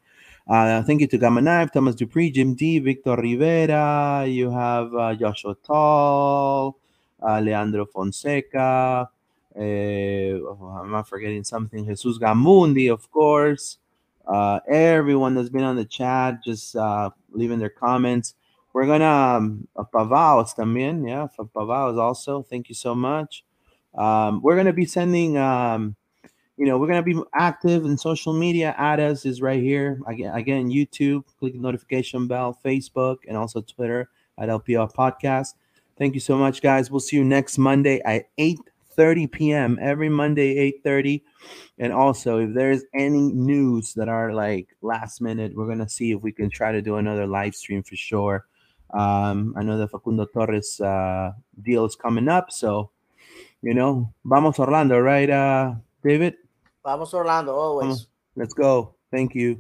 Uh, thank you to Gamma Knife, Thomas Dupree, Jim D, Victor Rivera. You have uh, Joshua Tall, uh, Leandro Fonseca. Uh, oh, I'm not forgetting something. Jesus Gamundi, of course. Uh, everyone that's been on the chat, just uh, leaving their comments. We're gonna um, también, yeah, Pavaos also. Thank you so much. Um, we're gonna be sending, um, you know, we're gonna be active in social media. Add us is right here. Again, again, YouTube, click the notification bell, Facebook, and also Twitter at LPO Podcast. Thank you so much, guys. We'll see you next Monday at 8 30 p.m. every Monday, 8 30. And also, if there's any news that are like last minute, we're gonna see if we can try to do another live stream for sure. Um, I know the Facundo Torres uh, deal is coming up, so you know, vamos Orlando, right, uh, David? Vamos Orlando always. Vamos. Let's go. Thank you.